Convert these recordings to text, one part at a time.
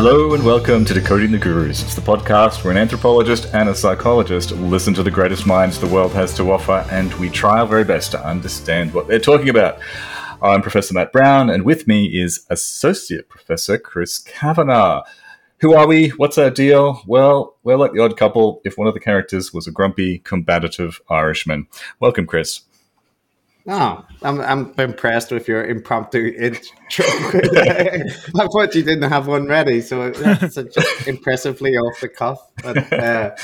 Hello and welcome to Decoding the Gurus. It's the podcast where an anthropologist and a psychologist listen to the greatest minds the world has to offer and we try our very best to understand what they're talking about. I'm Professor Matt Browne and with me is Associate Professor Chris Kavanagh. Who are we? What's our deal? Well, we're like the odd couple if one of the characters was a grumpy, combative Irishman. Welcome, Chris. No, I'm I'm impressed with your impromptu intro. I thought you didn't have one ready, so that's just impressively off the cuff. But uh,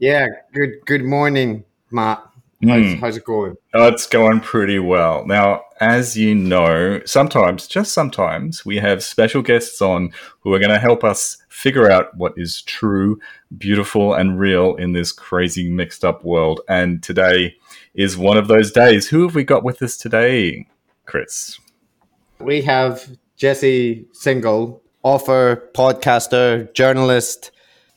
yeah, good good morning, Matt. How's, mm. how's it going? Oh, it's going pretty well. Now, as you know, sometimes, just sometimes, we have special guests on who are going to help us figure out what is true, beautiful, and real in this crazy mixed up world. And today, is one of those days. Who have we got with us today, Chris? We have Jesse Singal, author, podcaster, journalist,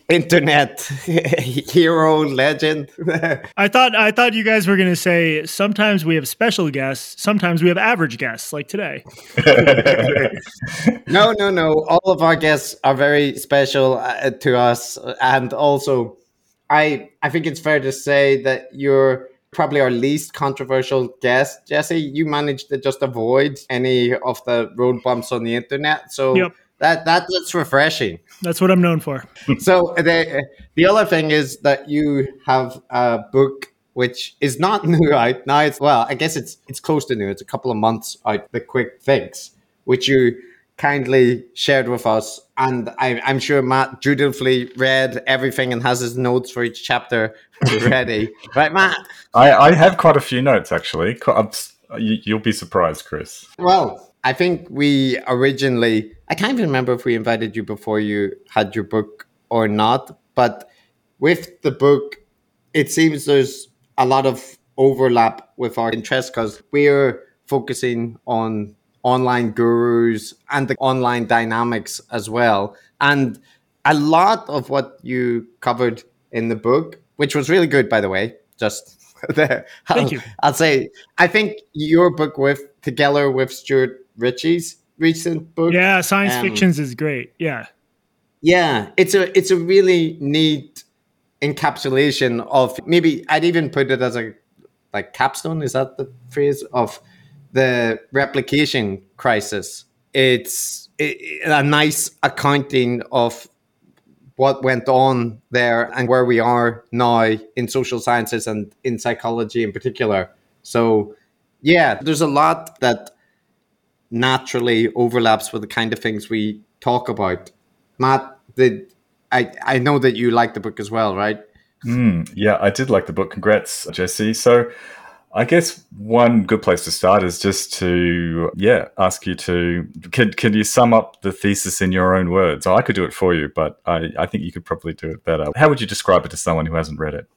internet hero legend. I thought I thought you guys were going to say sometimes we have special guests, sometimes we have average guests like today. no, no, no. All of our guests are very special uh, to us and also I I think it's fair to say that you're probably our least controversial guest, Jesse. You managed to just avoid any of the road bumps on the internet, so yep. that, that that's refreshing. That's what I'm known for. so the the other thing is that you have a book which is not new out now. It's well, I guess it's it's close to new. It's a couple of months out. The quick fix, which you kindly shared with us. And I, am sure Matt dutifully read everything and has his notes for each chapter ready. right, Matt? I, I have quite a few notes, actually. You'll be surprised, Chris. Well, I think we originally, I can't even remember if we invited you before you had your book or not. But with the book, it seems there's a lot of overlap with our interests because we're focusing on online gurus and the online dynamics as well. And a lot of what you covered in the book, which was really good, by the way, just there. Thank you. I'll say, I think your book with together with Stuart Ritchie's recent book. Yeah, science um, fictions is great. Yeah. Yeah, it's a it's a really neat encapsulation of maybe I'd even put it as a like capstone. Is that the phrase of the replication crisis. It's a nice accounting of what went on there and where we are now in social sciences and in psychology in particular. So, yeah, there's a lot that naturally overlaps with the kind of things we talk about. Matt, did I, I know that you like the book as well, right? Mm, yeah, I did like the book. Congrats, Jesse. So, I guess one good place to start is just to, yeah, ask you to, can, can you sum up the thesis in your own words? I could do it for you, but I, I think you could probably do it better. How would you describe it to someone who hasn't read it?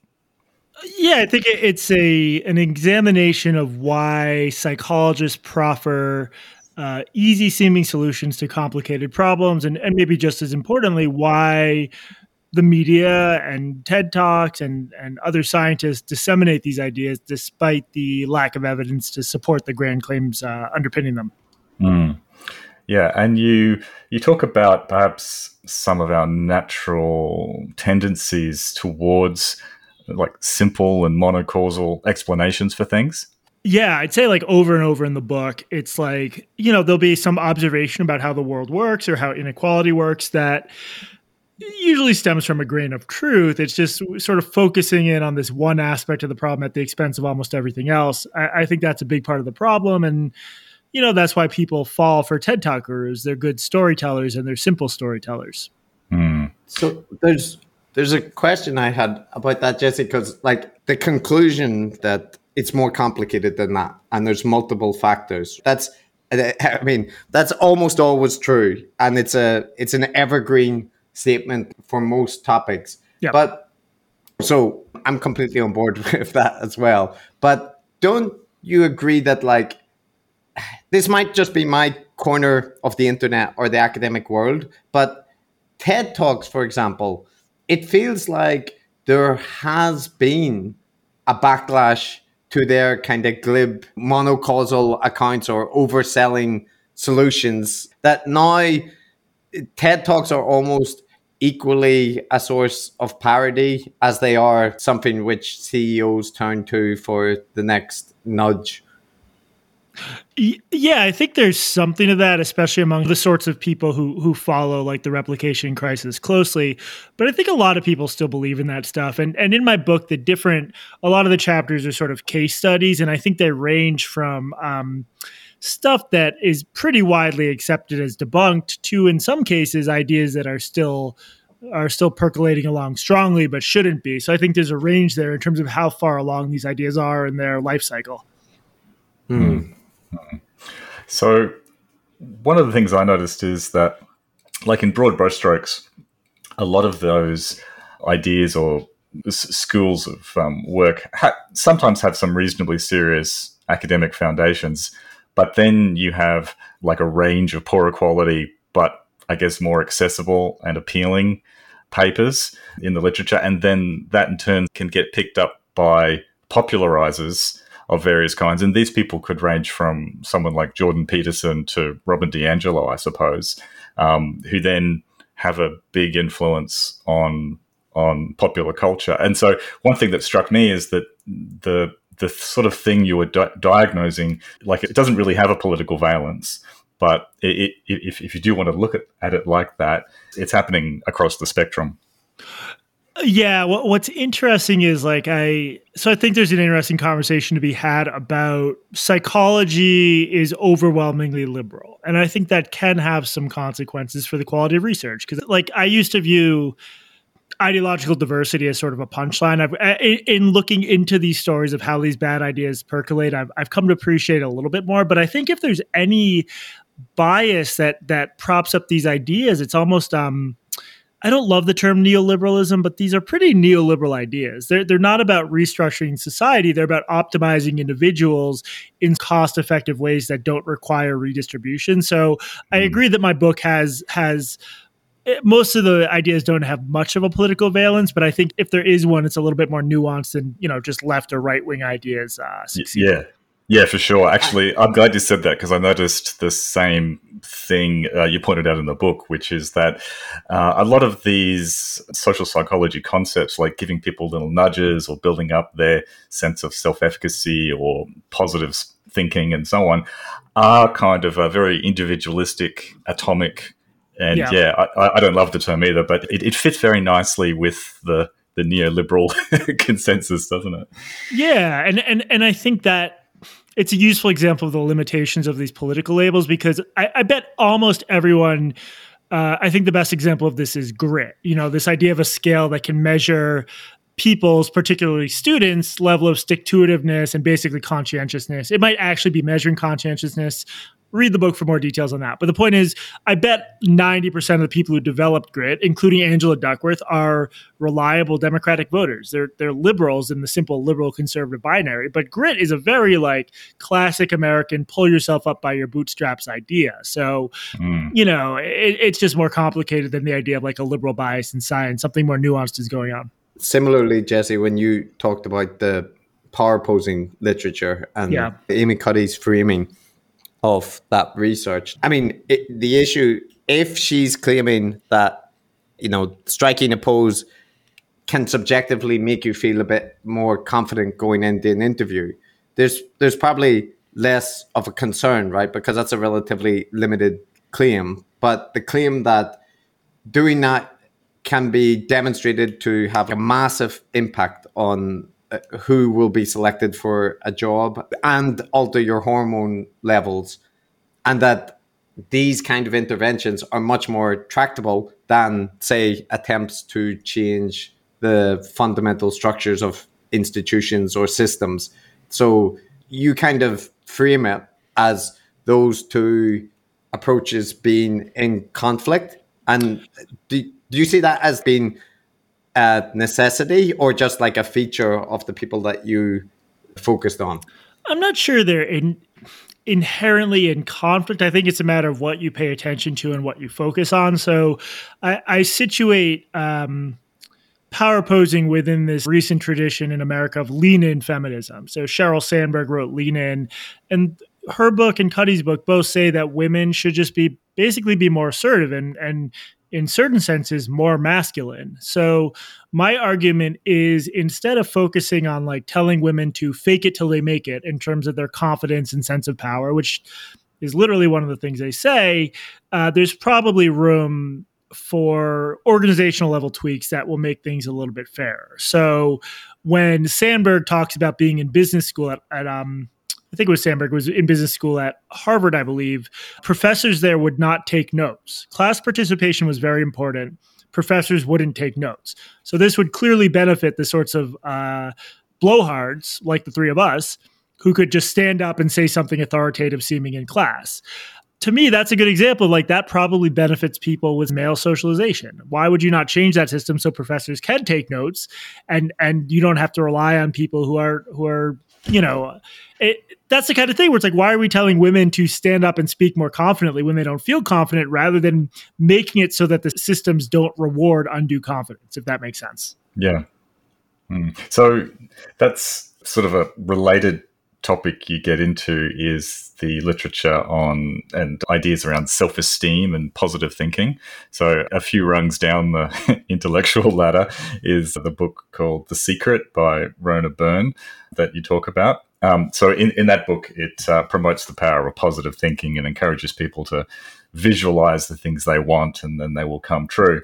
Yeah, I think it's a an examination of why psychologists proffer uh, easy seeming solutions to complicated problems, and, and maybe just as importantly, why the media and TED Talks and, and other scientists disseminate these ideas despite the lack of evidence to support the grand claims uh, underpinning them. Mm. Yeah, and you you talk about perhaps some of our natural tendencies towards like simple and monocausal explanations for things. Yeah, I'd say like over and over in the book, it's like, you know, there'll be some observation about how the world works or how inequality works that usually stems from a grain of truth. It's just sort of focusing in on this one aspect of the problem at the expense of almost everything else. I, I think that's a big part of the problem. And, you know, that's why people fall for TED Talkers. They're good storytellers and they're simple storytellers. Mm. So there's there's a question I had about that, Jesse, because like the conclusion that it's more complicated than that, and there's multiple factors. That's I mean, that's almost always true, and it's a it's an evergreen statement for most topics. But so I'm completely on board with that as well. But don't you agree that like this might just be my corner of the internet or the academic world, but TED Talks, for example, it feels like there has been a backlash to their kind of glib monocausal accounts or overselling solutions that now TED Talks are almost equally a source of parody as they are something which CEOs turn to for the next nudge. Yeah, I think there's something to that, especially among the sorts of people who who follow like the replication crisis closely. But I think a lot of people still believe in that stuff. And and in my book, the different a lot of the chapters are sort of case studies, and I think they range from um, stuff that is pretty widely accepted as debunked to, in some cases, ideas that are still are still percolating along strongly but shouldn't be. So I think there's a range there in terms of how far along these ideas are in their life cycle. Hmm. So, one of the things I noticed is that, like in broad brushstrokes, a lot of those ideas or schools of um, work ha- sometimes have some reasonably serious academic foundations, but then you have like a range of poorer quality, but I guess more accessible and appealing papers in the literature, and then that in turn can get picked up by popularizers of various kinds. And these people could range from someone like Jordan Peterson to Robin DiAngelo, I suppose, um, who then have a big influence on on popular culture. And so, one thing that struck me is that the the sort of thing you were di- diagnosing, like it doesn't really have a political valence. But it, it, if, if you do want to look at, at it like that, it's happening across the spectrum. Yeah, what, what's interesting is like I so I think there's an interesting conversation to be had about psychology is overwhelmingly liberal. And I think that can have some consequences for the quality of research because like I used to view ideological diversity as sort of a punchline. I've in looking into these stories of how these bad ideas percolate, I've I've come to appreciate a little bit more, but I think if there's any bias that that props up these ideas, it's almost um I don't love the term neoliberalism, but these are pretty neoliberal ideas. They're, they're not about restructuring society, they're about optimizing individuals in cost effective ways that don't require redistribution. So I hmm. agree that my book has has eh, most of the ideas don't have much of a political valence, but I think if there is one, it's a little bit more nuanced than you know just left or right wing ideas. Uh, yeah, yeah, for sure. Actually, I'm glad you said that because I noticed the same thing uh, you pointed out in the book, which is that uh, a lot of these social psychology concepts, like giving people little nudges or building up their sense of self efficacy or positive thinking and so on, are kind of a very individualistic, atomic. And yeah, yeah I, I, don't love the term either, but it, it fits very nicely with the the neoliberal consensus, doesn't it? Yeah, and and and I think that it's a useful example of the limitations of these political labels because I, I bet almost everyone. Uh, I think the best example of this is grit. You know, this idea of a scale that can measure people's, particularly students, level of stick to itiveness and basically conscientiousness. It might actually be measuring conscientiousness read the book for more details on that. But the point is, I bet 90% of the people who developed grit, including Angela Duckworth, are reliable Democratic voters. They're they're liberals in the simple liberal conservative binary. But grit is a very like classic American pull yourself up by your bootstraps idea. So, mm. you know, it, it's just more complicated than the idea of like a liberal bias in science. Something more nuanced is going on. Similarly, Jesse, when you talked about the power posing literature and yeah. Amy Cuddy's framing of that research. I mean, it, the issue if she's claiming that you know striking a pose can subjectively make you feel a bit more confident going into an interview, there's there's probably less of a concern, right? Because that's a relatively limited claim. But the claim that doing that can be demonstrated to have a massive impact on Uh, who will be selected for a job and alter your hormone levels and that these kind of interventions are much more tractable than say attempts to change the fundamental structures of institutions or systems. So you kind of frame it as those two approaches being in conflict and do, do you see that as being a necessity or just like a feature of the people that you focused on? I'm not sure they're in, inherently in conflict. I think it's a matter of what you pay attention to and what you focus on. So I, I situate um, power posing within this recent tradition in America of lean in feminism. So Sheryl Sandberg wrote Lean In, and her book and Cuddy's book both say that women should just be basically be more assertive and and in certain senses more masculine. So my argument is instead of focusing on like telling women to fake it till they make it in terms of their confidence and sense of power, which is literally one of the things they say, uh, there's probably room for organizational level tweaks that will make things a little bit fairer. So when Sandberg talks about being in business school at, at um, I think it was Sandberg was in business school at Harvard, I believe. Professors there would not take notes. Class participation was very important. Professors wouldn't take notes. So this would clearly benefit the sorts of uh, blowhards like the three of us who could just stand up and say something authoritative seeming in class to me, that's a good example. Like that probably benefits people with male socialization. Why would you not change that system so professors can take notes and and you don't have to rely on people who are who are you know it, that's the kind of thing where it's like why are we telling women to stand up and speak more confidently when they don't feel confident rather than making it so that the systems don't reward undue confidence if that makes sense yeah mm. so that's sort of a related topic you get into is the literature on and ideas around self esteem and positive thinking. So, a few rungs down the intellectual ladder is the book called The Secret by Rhonda Byrne that you talk about. Um, so, in, in that book, it uh, promotes the power of positive thinking and encourages people to visualize the things they want and then they will come true.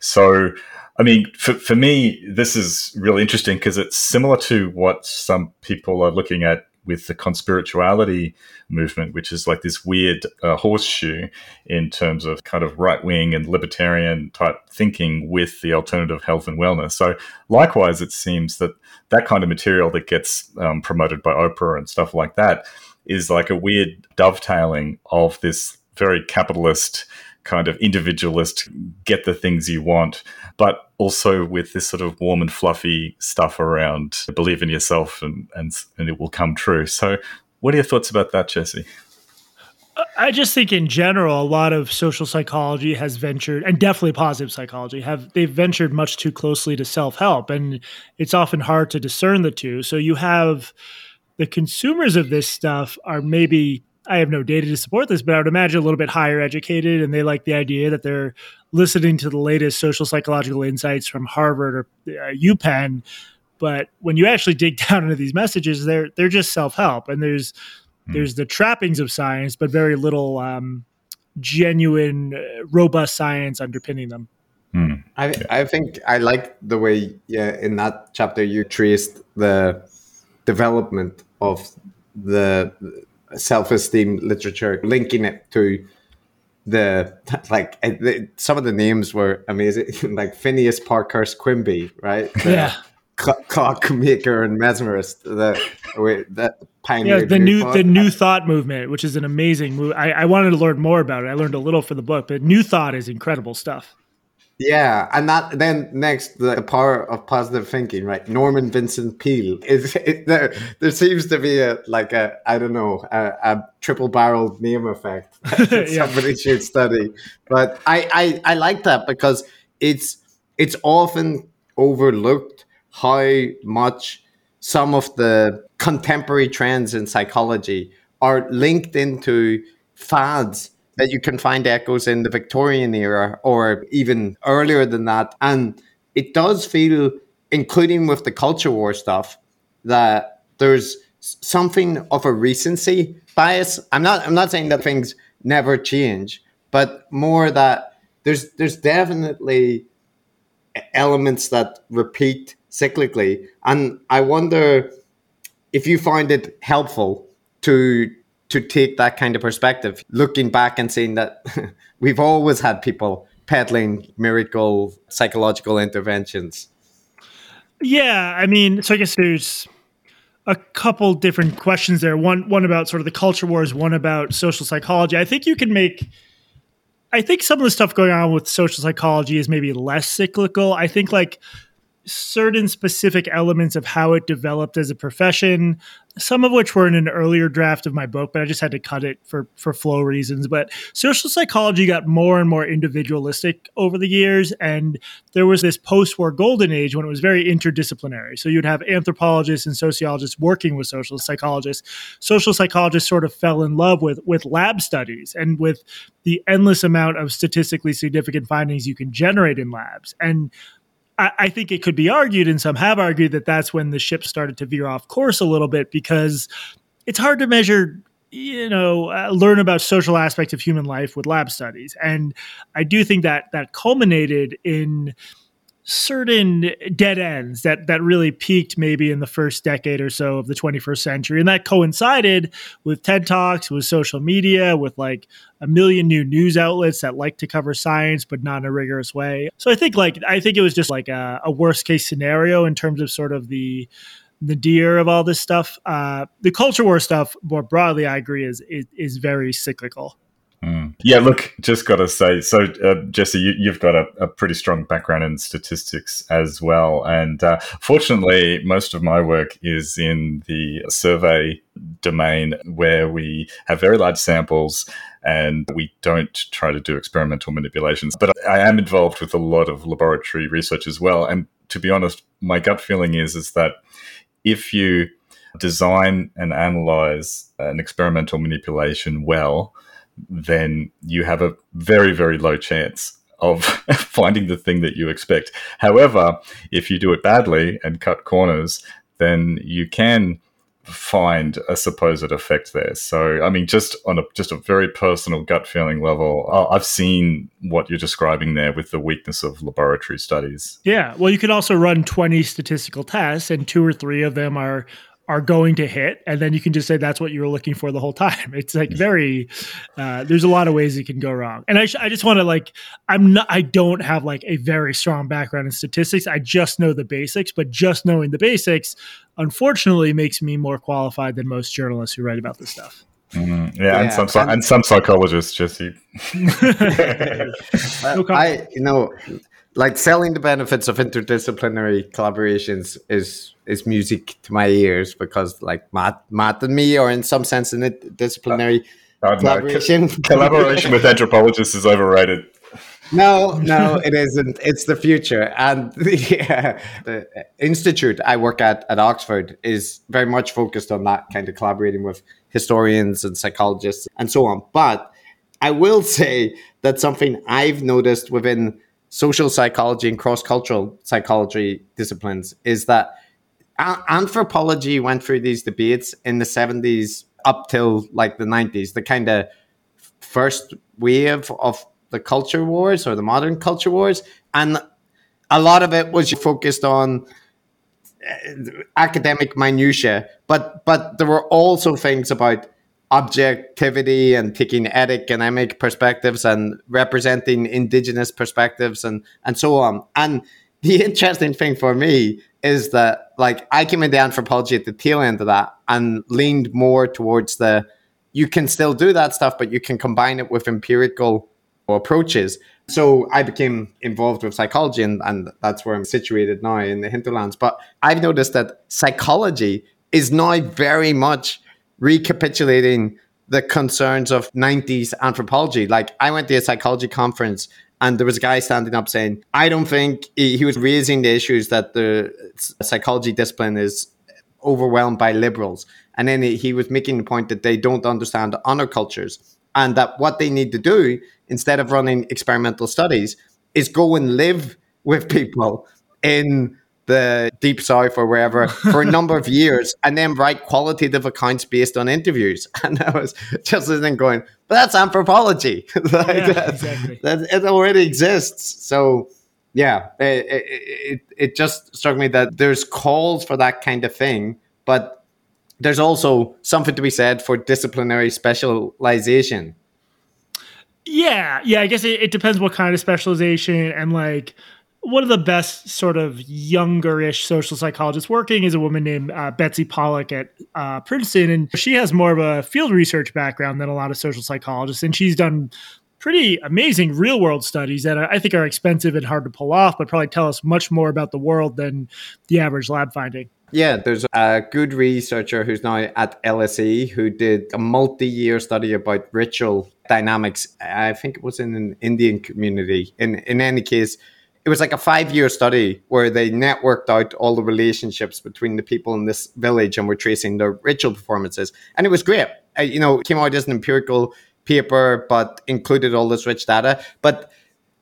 So, I mean, for, for me, this is really interesting because it's similar to what some people are looking at with the conspirituality movement, which is like this weird uh, horseshoe in terms of kind of right wing and libertarian type thinking with the alternative health and wellness. So, likewise, it seems that that kind of material that gets um, promoted by Oprah and stuff like that is like a weird dovetailing of this very capitalist kind of individualist, get the things you want, but also with this sort of warm and fluffy stuff around believe in yourself and, and, and it will come true. So, what are your thoughts about that, Jesse? I just think in general, a lot of social psychology has ventured, and definitely positive psychology have they've ventured much too closely to self help, and it's often hard to discern the two. So you have the consumers of this stuff are maybe I have no data to support this, but I would imagine a little bit higher educated, and they like the idea that they're listening to the latest social psychological insights from Harvard or uh, UPenn. But when you actually dig down into these messages, they're they're just self help, and there's mm. there's the trappings of science, but very little um, genuine, uh, robust science underpinning them. Mm. I I think I like the way yeah in that chapter you traced the development of the self-esteem literature, linking it to the like eh, the, some of the names were amazing, like Phineas Parkhurst Quimby, right? The yeah. clockmaker and mesmerist. The that pioneer. Yeah, the new thought. the new thought movement, which is an amazing move. I, I wanted to learn more about it. I learned a little for the book, but new thought is incredible stuff. Yeah, and that then next the power of positive thinking, right? Norman Vincent Peale is it, there. There seems to be a like a I don't know a, a triple barreled name effect that yeah. somebody should study, but I, I I like that because it's it's often overlooked how much some of the contemporary trends in psychology are linked into fads that you can find echoes in the Victorian era or even earlier than that. And it does feel, including with the culture war stuff, that there's something of a recency bias. I'm not I'm not saying that things never change, but more that there's there's definitely elements that repeat cyclically. And I wonder if you find it helpful to to take that kind of perspective, looking back and seeing that we've always had people peddling miracle psychological interventions. Yeah, I mean, so I guess there's a couple different questions there. One one about sort of the culture wars, one about social psychology. I think you can make I think some of the stuff going on with social psychology is maybe less cyclical. I think like certain specific elements of how it developed as a profession, some of which were in an earlier draft of my book, but I just had to cut it for for flow reasons. But social psychology got more and more individualistic over the years, and there was this post-war golden age when it was very interdisciplinary. So you'd have anthropologists and sociologists working with social psychologists. Social psychologists sort of fell in love with with lab studies and with the endless amount of statistically significant findings you can generate in labs. And I, I think it could be argued, and some have argued, that that's when the ship started to veer off course a little bit because it's hard to measure you know uh, learn about social aspects of human life with lab studies. And i do think that that culminated in certain dead ends that that really peaked maybe in the first decade or so of the 21st century. And that coincided with TED Talks with social media with like a million new news outlets that like to cover science but not in a rigorous way so i think like i think it was just like a, a worst case scenario in terms of sort of the the deer of all this stuff uh the culture war stuff more broadly i agree is is, is very cyclical Mm. Yeah, look, just got to say, so uh, Jesse, you, have got a, a, pretty strong background in statistics as well. And uh, fortunately, most of my work is in the survey domain where we have very large samples and we don't try to do experimental manipulations. But I am involved with a lot of laboratory research as well. And to be honest, my gut feeling is, is that if you design and analyze an experimental manipulation well, then you have a very, very low chance of finding the thing that you expect. However, if you do it badly and cut corners, then you can find a supposed effect there. So, I mean, just on a just a very personal gut feeling level, I've seen what you're describing there with the weakness of laboratory studies. Yeah, well, you can also run 20 statistical tests, and two or three of them are are going to hit and then you can just say that's what you were looking for the whole time. It's like very uh, there's a lot of ways it can go wrong. And i, sh- I just want to like i'm not i don't have like a very strong background in statistics. I just know the basics but just knowing the basics unfortunately makes me more qualified than most journalists who write about this stuff. Mm, yeah, yeah, and some and some psychologists, Jesse. I, you know, like selling the benefits of interdisciplinary collaborations is is music to my ears because like Matt Matt and me are in some sense in it disciplinary uh, collaboration. collaboration with anthropologists is overrated. No, no, it isn't. It's the future. And the, uh, the institute I work at at Oxford is very much focused on that kind of collaborating with historians and psychologists and so on. But I will say that something I've noticed within social psychology and cross cultural psychology disciplines is that anthropology went through these debates in the 70s up till like the 90s, the kind of first wave of the culture wars or the modern culture wars. And a lot of it was focused on uh, academic minutia, but but there were also things about objectivity and taking academic perspectives and representing indigenous perspectives and and so on. And the interesting thing for me is that like I came into anthropology at the tail end of that and leaned more towards the you can still do that stuff, but you can combine it with empirical approaches. So I became involved with psychology and, and that's where I'm situated now in the hinterlands. But I've noticed that psychology is now very much recapitulating the concerns of 90s anthropology. Like I went to a psychology conference and there was a guy standing up saying, I don't think he, he was raising the issues that the psychology discipline is overwhelmed by liberals. And then he, was making the point that they don't understand honor cultures and that what they need to do instead of running experimental studies is go and live with people in the deep south or wherever for a number of years and then write qualitative accounts based on interviews. And I was just listening going, but that's anthropology. like yeah, that, exactly. that, it already exists. So yeah, it, it, it just struck me that there's calls for that kind of thing, but there's also something to be said for disciplinary specialization. Yeah, yeah. I guess it, it depends what kind of specialization and like one of the best sort of younger-ish social psychologists working is a woman named uh, Betsy Paluck at uh, Princeton, and she has more of a field research background than a lot of social psychologists, and she's done pretty amazing real world studies that I think are expensive and hard to pull off, but probably tell us much more about the world than the average lab finding. Yeah, there's a good researcher who's now at LSE who did a multi year study about ritual dynamics. I think it was in an Indian community. In, in any case, it was like a five year study where they networked out all the relationships between the people in this village and were tracing their ritual performances. And it was great. Uh, you know, came out as an empirical paper, but included all this rich data. But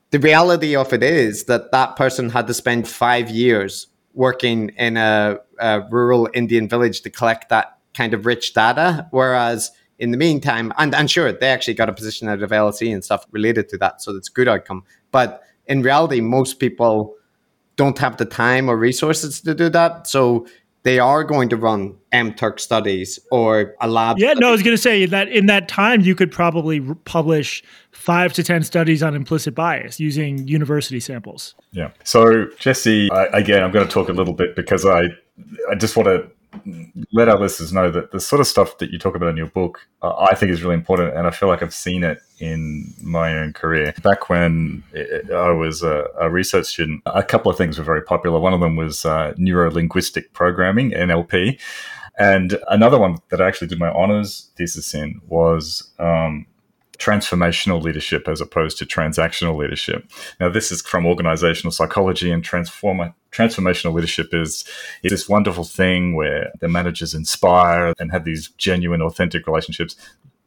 the reality of it is that that person had to spend five years working in a, a rural Indian village to collect that kind of rich data. Whereas in the meantime, and, and sure, they actually got a position out of LSE and stuff related to that. So that's a good outcome. But in reality, most people don't have the time or resources to do that. So they are going to run MTurk studies or a lab. Yeah, study. no, I was going to say that in that time, you could probably publish five to 10 studies on implicit bias using university samples. Yeah. So, Jesse, I, again, I'm going to talk a little bit because I, I just want to let our listeners know that the sort of stuff that you talk about in your book, uh, I think is really important, and I feel like I've seen it in my own career. Back when I was a, a research student, a couple of things were very popular. One of them was uh, neuro linguistic programming (NLP), and another one that I actually did my honors thesis in was um, transformational leadership as opposed to transactional leadership. Now, this is from organizational psychology, and transform- transformational leadership is, is this wonderful thing where the managers inspire and have these genuine, authentic relationships.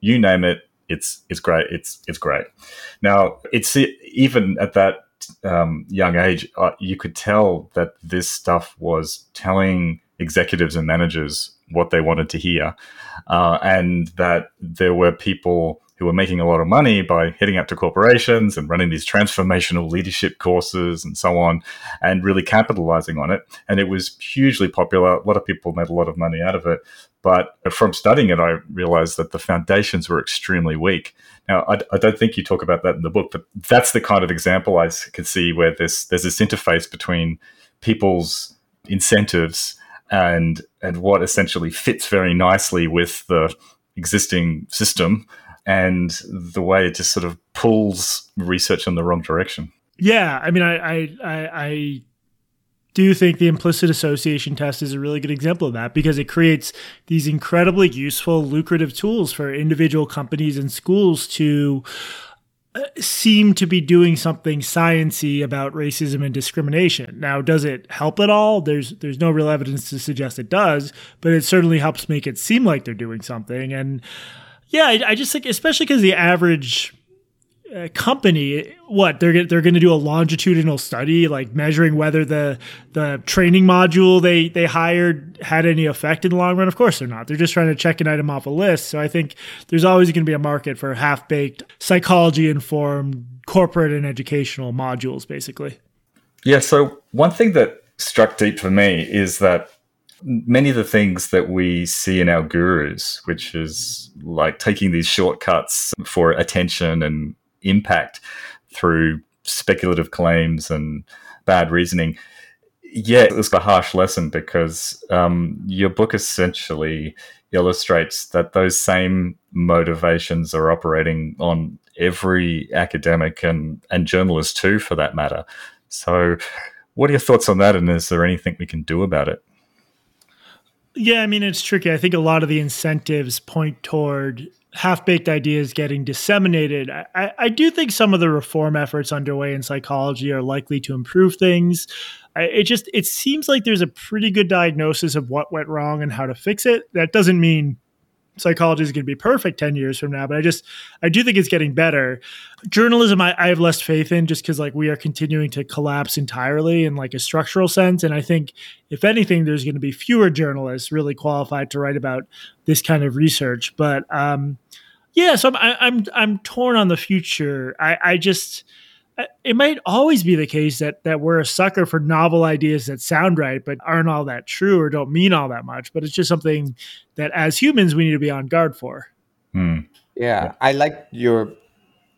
You name it, it's it's great. It's it's great. Now, it's even at that um, young age, uh, you could tell that this stuff was telling executives and managers what they wanted to hear, uh, and that there were people who were making a lot of money by heading out to corporations and running these transformational leadership courses and so on, and really capitalizing on it. And it was hugely popular. A lot of people made a lot of money out of it. But from studying it, I realized that the foundations were extremely weak. Now, I, I don't think you talk about that in the book, but that's the kind of example I could see where this, there's this interface between people's incentives and and what essentially fits very nicely with the existing system and the way it just sort of pulls research in the wrong direction. Yeah, I mean, I, I, I, I do think the implicit association test is a really good example of that because it creates these incredibly useful, lucrative tools for individual companies and schools to uh, seem to be doing something sciency about racism and discrimination. Now, does it help at all? There's there's no real evidence to suggest it does, but it certainly helps make it seem like they're doing something. And yeah, I, I just think, especially because the average uh, company, what they're they're going to do a longitudinal study, like measuring whether the the training module they they hired had any effect in the long run. Of course, they're not. They're just trying to check an item off a list. So I think there's always going to be a market for half baked psychology informed corporate and educational modules, basically. Yeah. So one thing that struck deep for me is that many of the things that we see in our gurus, which is like taking these shortcuts for attention and impact through speculative claims and bad reasoning. Yeah, it was a harsh lesson because um, your book essentially illustrates that those same motivations are operating on every academic and, and journalist too, for that matter. So, what are your thoughts on that? And is there anything we can do about it? Yeah, I mean, it's tricky. I think a lot of the incentives point toward half baked ideas getting disseminated. I, I, do think some of the reform efforts underway in psychology are likely to improve things. It just it seems like there's a pretty good diagnosis of what went wrong and how to fix it. That doesn't mean psychology is going to be perfect 10 years from now but i just i do think it's getting better. Journalism i, I have less faith in just because like we are continuing to collapse entirely in like a structural sense and i think if anything there's going to be fewer journalists really qualified to write about this kind of research but um yeah so i'm i'm i'm torn on the future. I i just it might always be the case that that we're a sucker for novel ideas that sound right but aren't all that true or don't mean all that much but it's just something that as humans we need to be on guard for hmm. yeah i like your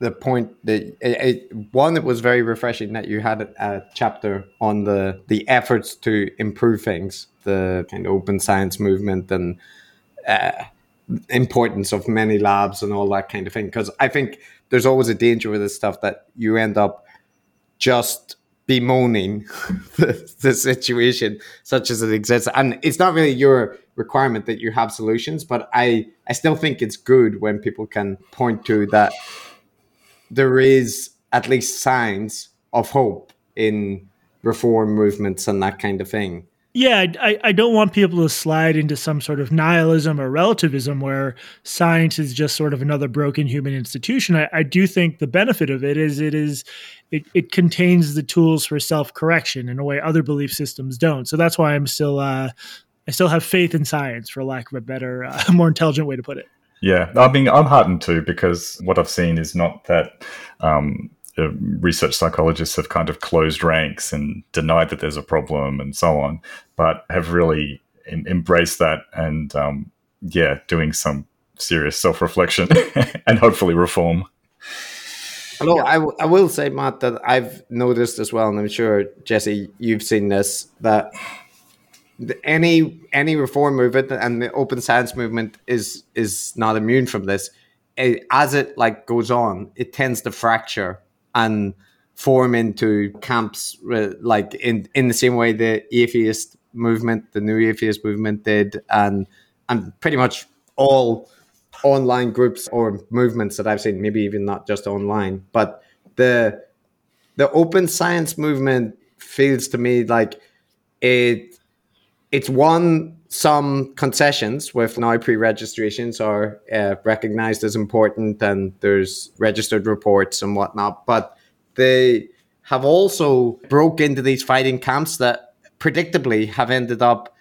the point that it, it, one that was very refreshing that you had a, a chapter on the the efforts to improve things the kind of open science movement and uh, importance of many labs and all that kind of thing because i think there's always a danger with this stuff that you end up just bemoaning the, the situation such as it exists. And it's not really your requirement that you have solutions but i i still think it's good when people can point to that there is at least signs of hope in reform movements and that kind of thing yeah, I, I don't want people to slide into some sort of nihilism or relativism where science is just sort of another broken human institution. I, I do think the benefit of it is it is it, it contains the tools for self correction in a way other belief systems don't. So that's why I'm still uh, I still have faith in science, for lack of a better, uh, more intelligent way to put it. Yeah, I mean, I'm heartened too because what I've seen is not that um, uh, research psychologists have kind of closed ranks and denied that there's a problem and so on, but have really em- embraced that and, um, yeah, doing some serious self reflection and hopefully reform. Hello, I, w- I will say, Matt, that I've noticed as well, and I'm sure Jesse, you've seen this that any any reform movement and the open science movement is is not immune from this. It, as it like goes on, it tends to fracture and form into camps uh, like in in the same way the atheist movement, the new atheist movement did, and and pretty much all online groups or movements that I've seen, maybe even not just online, but the the open science movement feels to me like it it's won some concessions with now pre-registrations are uh, recognized as important and there's registered reports and whatnot but they have also broke into these fighting camps that predictably have ended up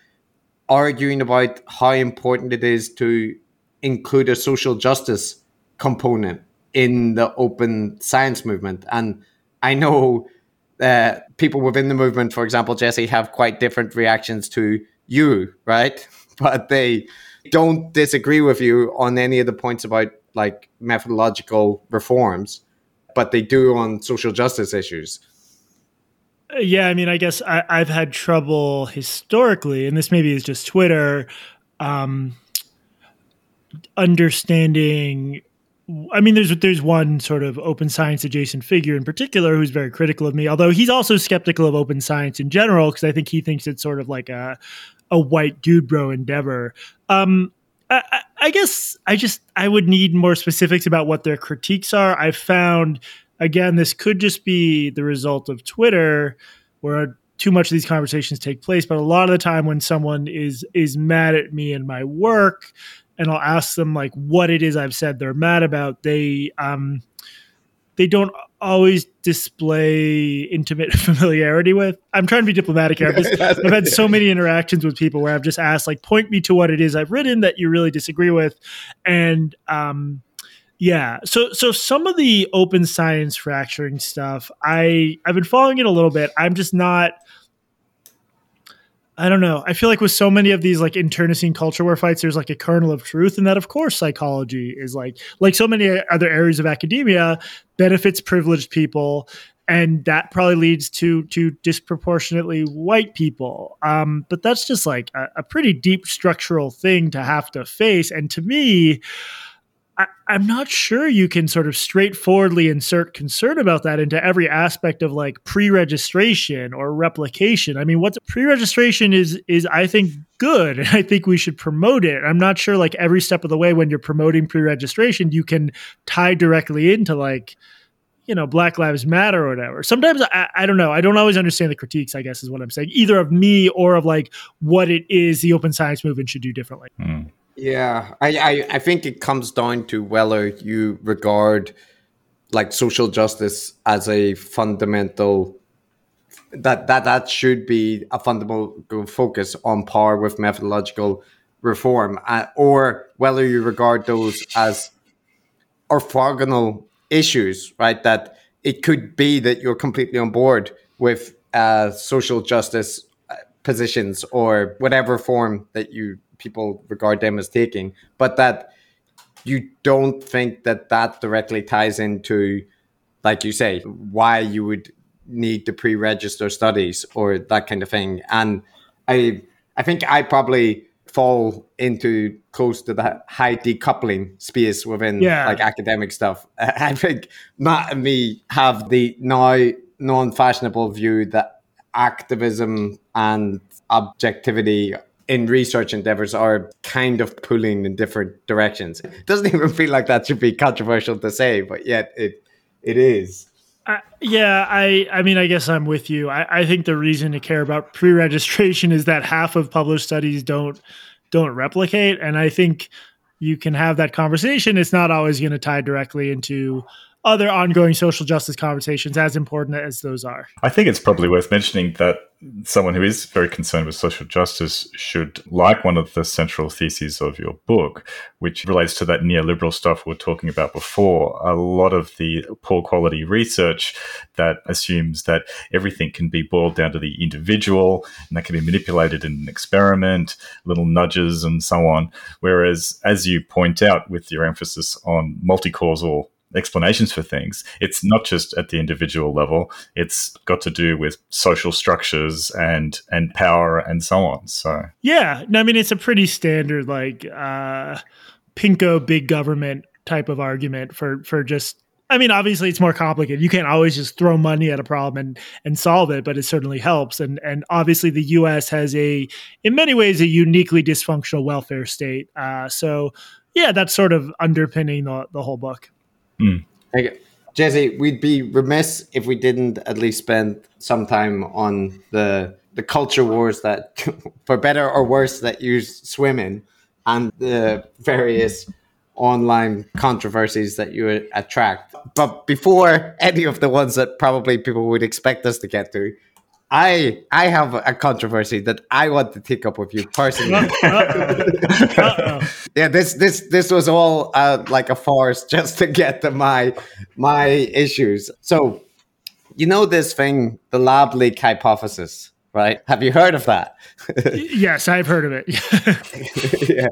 arguing about how important it is to include a social justice component in the open science movement. And i know uh, people within the movement for example jesse have quite different reactions to you, right? But they don't disagree with you on any of the points about like methodological reforms, but they do on social justice issues. Yeah, I mean, I guess I, have had trouble historically, and this maybe is just Twitter, um, understanding. I mean, there's there's one sort of open science adjacent figure in particular who's very critical of me, although he's also skeptical of open science in general because I think he thinks it's sort of like a a white dude bro endeavor. Um, I, I, guess I just I would need more specifics about what their critiques are. I found again this could just be the result of Twitter, where too much of these conversations take place. But a lot of the time, when someone is is mad at me and my work, and I'll ask them like what it is I've said they're mad about, they um, they don't always display intimate familiarity with. I'm trying to be diplomatic here. I've, I've, had so many interactions with people where I've just asked, like, point me to what it is I've written that you really disagree with, and um, yeah. So so some of the open science fracturing stuff, I I've been following it a little bit. I'm just not I don't know. I feel like with so many of these like internecine culture war fights, there's like a kernel of truth, and that of course psychology is like like so many other areas of academia benefits privileged people, and that probably leads to to disproportionately white people. Um, but that's just like a, a pretty deep structural thing to have to face, and to me, I, am not sure you can sort of straightforwardly insert concern about that into every aspect of like pre-registration or replication. I mean, what's pre-registration is is I think good, and I think we should promote it. I'm not sure like every step of the way when you're promoting pre-registration, you can tie directly into like you know black lives matter or whatever sometimes I, I, don't know i don't always understand the critiques i guess is what i'm saying either of me or of like what it is the open science movement should do differently mm. Yeah, I, I, I think it comes down to whether you regard like social justice as a fundamental that that that should be a fundamental focus on par with methodological reform, uh, or whether you regard those as orthogonal issues, right? That it could be that you're completely on board with uh, social justice uh, positions or whatever form that you people regard them as taking, but that you don't think that that directly ties into, like you say, why you would need to pre-register studies or that kind of thing. And I, I think I probably fall into close to the high decoupling space within Yeah. like academic stuff. I think Matt and me have the now non-fashionable view that activism and objectivity in research endeavors are kind of pulling in different directions. It doesn't even feel like that should be controversial to say, but yet it it is. I, yeah, I I mean, I guess I'm with you. I, I think the reason to care about pre-registration is that half of published studies don't don't replicate, and I think you can have that conversation. It's not always going to tie directly into other ongoing social justice conversations, as important as those are. I think it's probably worth mentioning that someone who is very concerned with social justice should like one of the central theses of your book, which relates to that neoliberal stuff we are talking about before. A lot of the poor quality research that assumes that everything can be boiled down to the individual and that can be manipulated in an experiment, little nudges and so on. Whereas, as you point out with your emphasis on multi causal explanations for things. It's not just at the individual level. It's got to do with social structures and and power and so on. So Yeah, I mean it's a pretty standard like uh, pinko big government type of argument for for just. I mean, obviously, it's more complicated. You can't always just throw money at a problem and, and solve it, but it certainly helps. And and obviously, the U.S. has a, in many ways, a uniquely dysfunctional welfare state. Uh, so, yeah, that's sort of underpinning the, the whole book. Mm. Okay. Jesse, we'd be remiss if we didn't at least spend some time on the the culture wars that, for better or worse, that you swim in, and the various online controversies that you attract. But before any of the ones that probably people would expect us to get to, I I have a controversy that I want to take up with you personally. Yeah this this this was all uh, like a farce just to get to my my issues. So you know this thing the lab leak hypothesis right? Have you heard of that? Yes, I've heard of it. yeah.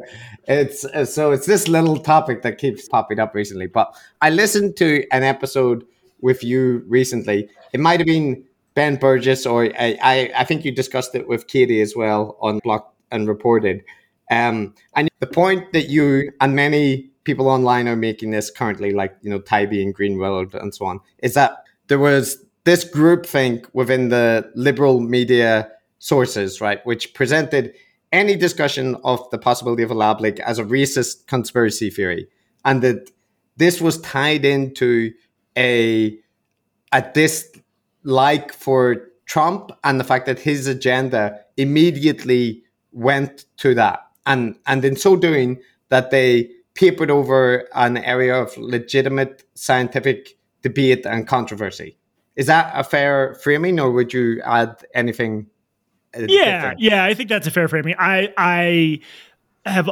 It's uh, so it's this little topic that keeps popping up recently but i listened to an episode with you recently. It might have been Ben Burgis or i i, I think you discussed it with katie as well on Blocked and Reported. Um, and the point that you and many people online are making this currently, like you know Taibbi and Greenwald and so on, is that there was this groupthink within the liberal media sources, right, which presented any discussion of the possibility of a lab leak as a racist conspiracy theory, and that this was tied into a a dislike for Trump and the fact that his agenda immediately went to that. And and in so doing that they papered over an area of legitimate scientific debate and controversy. Is that a fair framing or would you add anything uh, yeah different? yeah i think that's a fair framing. I i have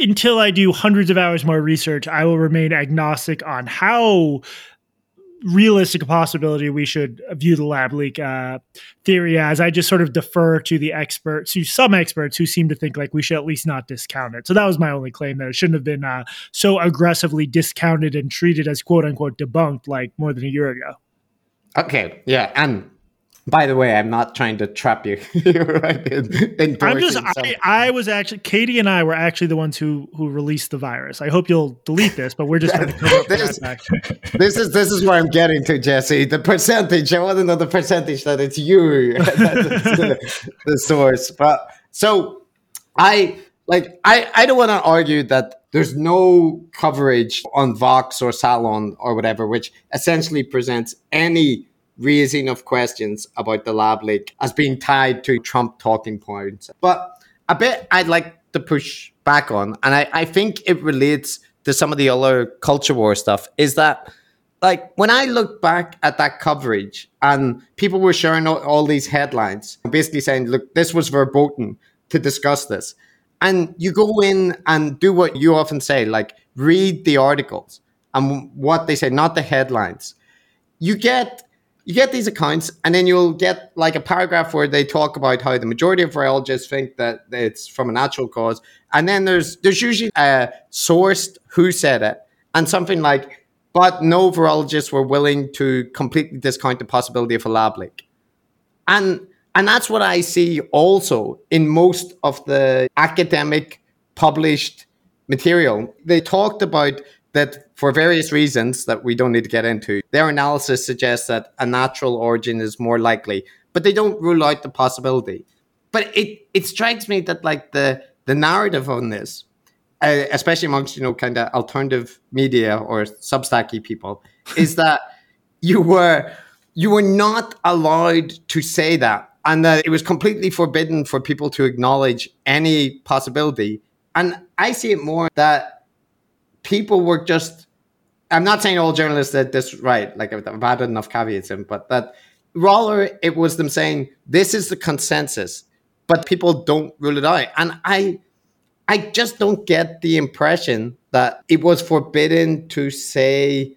until i do hundreds of hours more research i will remain agnostic on how realistic possibility we should view the lab leak uh, theory as. I just sort of defer to the experts to some experts who seem to think like we should at least not discount it. So that was my only claim that it shouldn't have been uh, so aggressively discounted and treated as quote unquote debunked like more than a year ago. Okay. Yeah and by the way i'm not trying to trap you right I'm just I, I was actually Katie and I were actually the ones who who released the virus. I hope you'll delete this, but we're just trying to cover up This- this is this is where I'm getting to, Jesse. The percentage. I want to know the percentage that it's you that's the, the source. But so I like I I don't want to argue that there's no coverage on Vox or Salon or whatever, which essentially presents any raising of questions about the lab leak as being tied to Trump talking points. But a bit I'd like to push back on, and I, I think it relates to some of the other culture war stuff, is that like when I look back at that coverage and people were sharing all, all these headlines, basically saying, look, this was verboten to discuss this. And you go in and do what you often say, like read the articles and what they say, not the headlines. You get you get these accounts and then you'll get like a paragraph where they talk about how the majority of virologists think that it's from a natural cause and then there's there's usually a sourced who said it and something like but no virologists were willing to completely discount the possibility of a lab leak and And that's what I see also in most of the academic published material. They talked about that for various reasons that we don't need to get into. Their analysis suggests that a natural origin is more likely, but they don't rule out the possibility. But it, it strikes me that like the the narrative on this, uh, especially amongst you know kind of alternative media or Substacky people, is that you were you were not allowed to say that and that it was completely forbidden for people to acknowledge any possibility. And I see it more that people were just. I'm not saying all journalists did this right, like I've added enough caveats in, but that rather it was them saying this is the consensus, but people don't rule it out. And I, I just don't get the impression that it was forbidden to say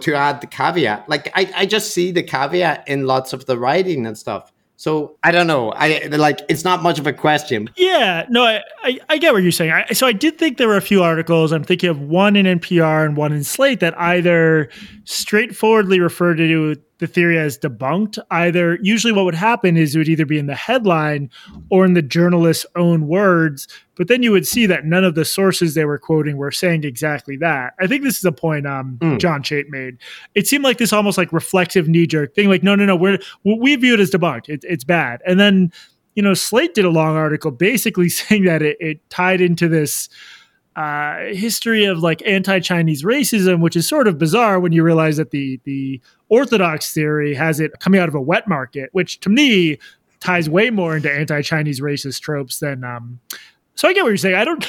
to add the caveat. Like I, I just see the caveat in lots of the writing and stuff. So I don't know. I like it's not much of a question. Yeah, no, I, I, I get what you're saying. I, so I did think there were a few articles. I'm thinking of one in NPR and one in Slate that either straightforwardly refer to the theory as debunked. Either usually what would happen is it would either be in the headline or in the journalist's own words, but then you would see that none of the sources they were quoting were saying exactly that. I think this is a point um, mm. Jon Chait made. It seemed like this almost like reflexive knee jerk thing, like no, no, no, we're we view it as debunked. It, it's bad, and then you know Slate did a long article basically saying that it, it tied into this uh, history of like anti-Chinese racism, which is sort of bizarre when you realize that the the orthodox theory has it coming out of a wet market, which to me ties way more into anti-Chinese racist tropes than. Um, so I get what you're saying. I don't.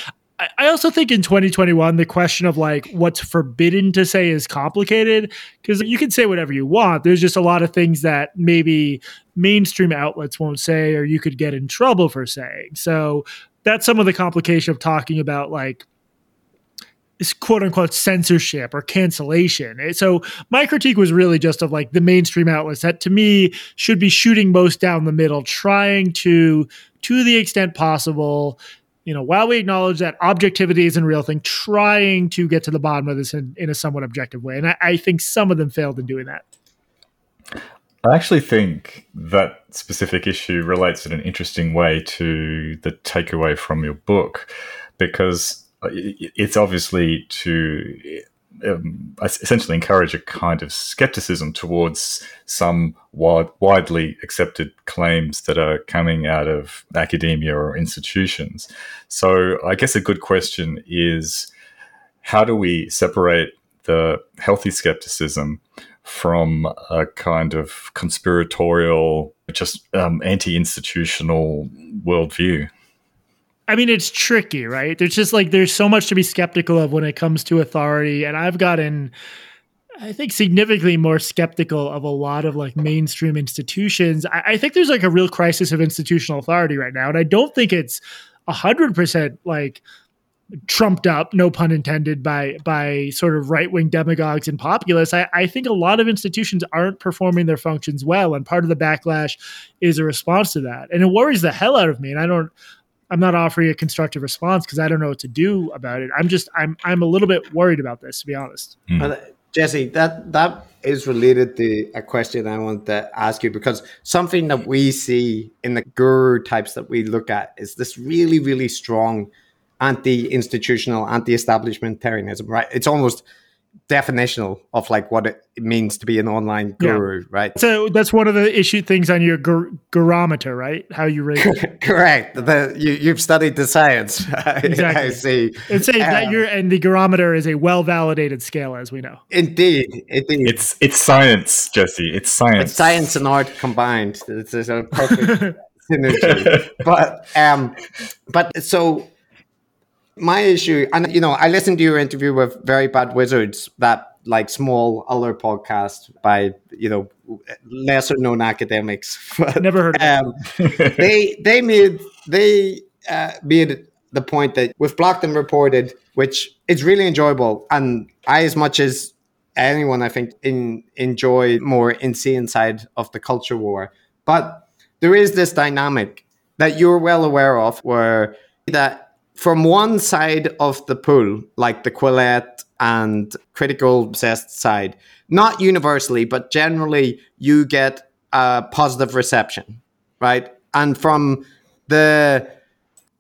I also think in 2021, the question of like what's forbidden to say is complicated because you can say whatever you want. There's just a lot of things that maybe mainstream outlets won't say, or you could get in trouble for saying. So that's some of the complication of talking about like this quote unquote censorship or cancellation. So my critique was really just of like the mainstream outlets that to me should be shooting most down the middle, trying to, to the extent possible, you know, while we acknowledge that objectivity is a real thing, trying to get to the bottom of this in, in a somewhat objective way. And I, I think some of them failed in doing that. I actually think that specific issue relates in an interesting way to the takeaway from your book, because it's obviously to um, essentially encourage a kind of skepticism towards some wide, widely accepted claims that are coming out of academia or institutions. So, I guess a good question is how do we separate the healthy skepticism from a kind of conspiratorial, just um, anti institutional worldview? I mean, it's tricky, right? There's just like there's so much to be skeptical of when it comes to authority, and I've gotten, I think, significantly more skeptical of a lot of like mainstream institutions. I, I think there's like a real crisis of institutional authority right now, and I don't think it's a hundred percent like trumped up, no pun intended, by by sort of right wing demagogues and populists. I, I, think a lot of institutions aren't performing their functions well, and part of the backlash is a response to that, and it worries the hell out of me. And I don't I'm not offering a constructive response because I don't know what to do about it. I'm just I'm I'm a little bit worried about this to be honest. Mm. Jesse, that that is related to a question I want to ask you because something that we see in the guru types that we look at is this really really strong anti-institutional, anti-establishmentarianism. Right? It's almost definitional of like what it means to be an online guru, yeah. right? So that's one of the issue things on your gur- gurometer, right? How you rate it. Correct. The, you, have studied the science. Exactly. I see. It's a, um, that you're, and the gurometer is a well validated scale, as we know. Indeed, indeed. It's it's science, Jesse. It's science. It's science and art combined. It's, it's a perfect synergy. But um, but so my issue, and you know, I listened to your interview with Very Bad Wizards, that like small other podcast by you know lesser known academics. Never heard. um, they they made they uh, made the point that with blocked and reported, which is really enjoyable, and I as much as anyone I think in, enjoy more insane side of the culture war, but there is this dynamic that you're well aware of, where that from one side of the pool, like the Quillette and critical obsessed side, not universally, but generally, you get a positive reception. right? And from the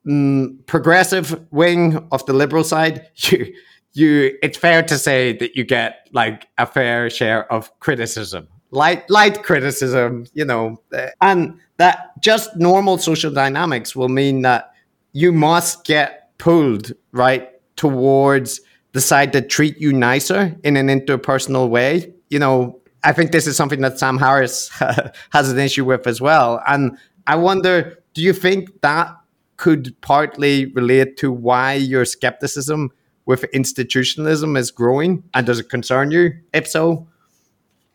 mm, progressive wing of the liberal side, you you it's fair to say that you get like a fair share of criticism light light criticism you know and that just normal social dynamics will mean that you must get pulled right towards the side that treat you nicer in an interpersonal way you know i think this is something that sam harris has an issue with as well and i wonder do you think that could partly relate to why your skepticism with institutionalism is growing? And does it concern you? If so,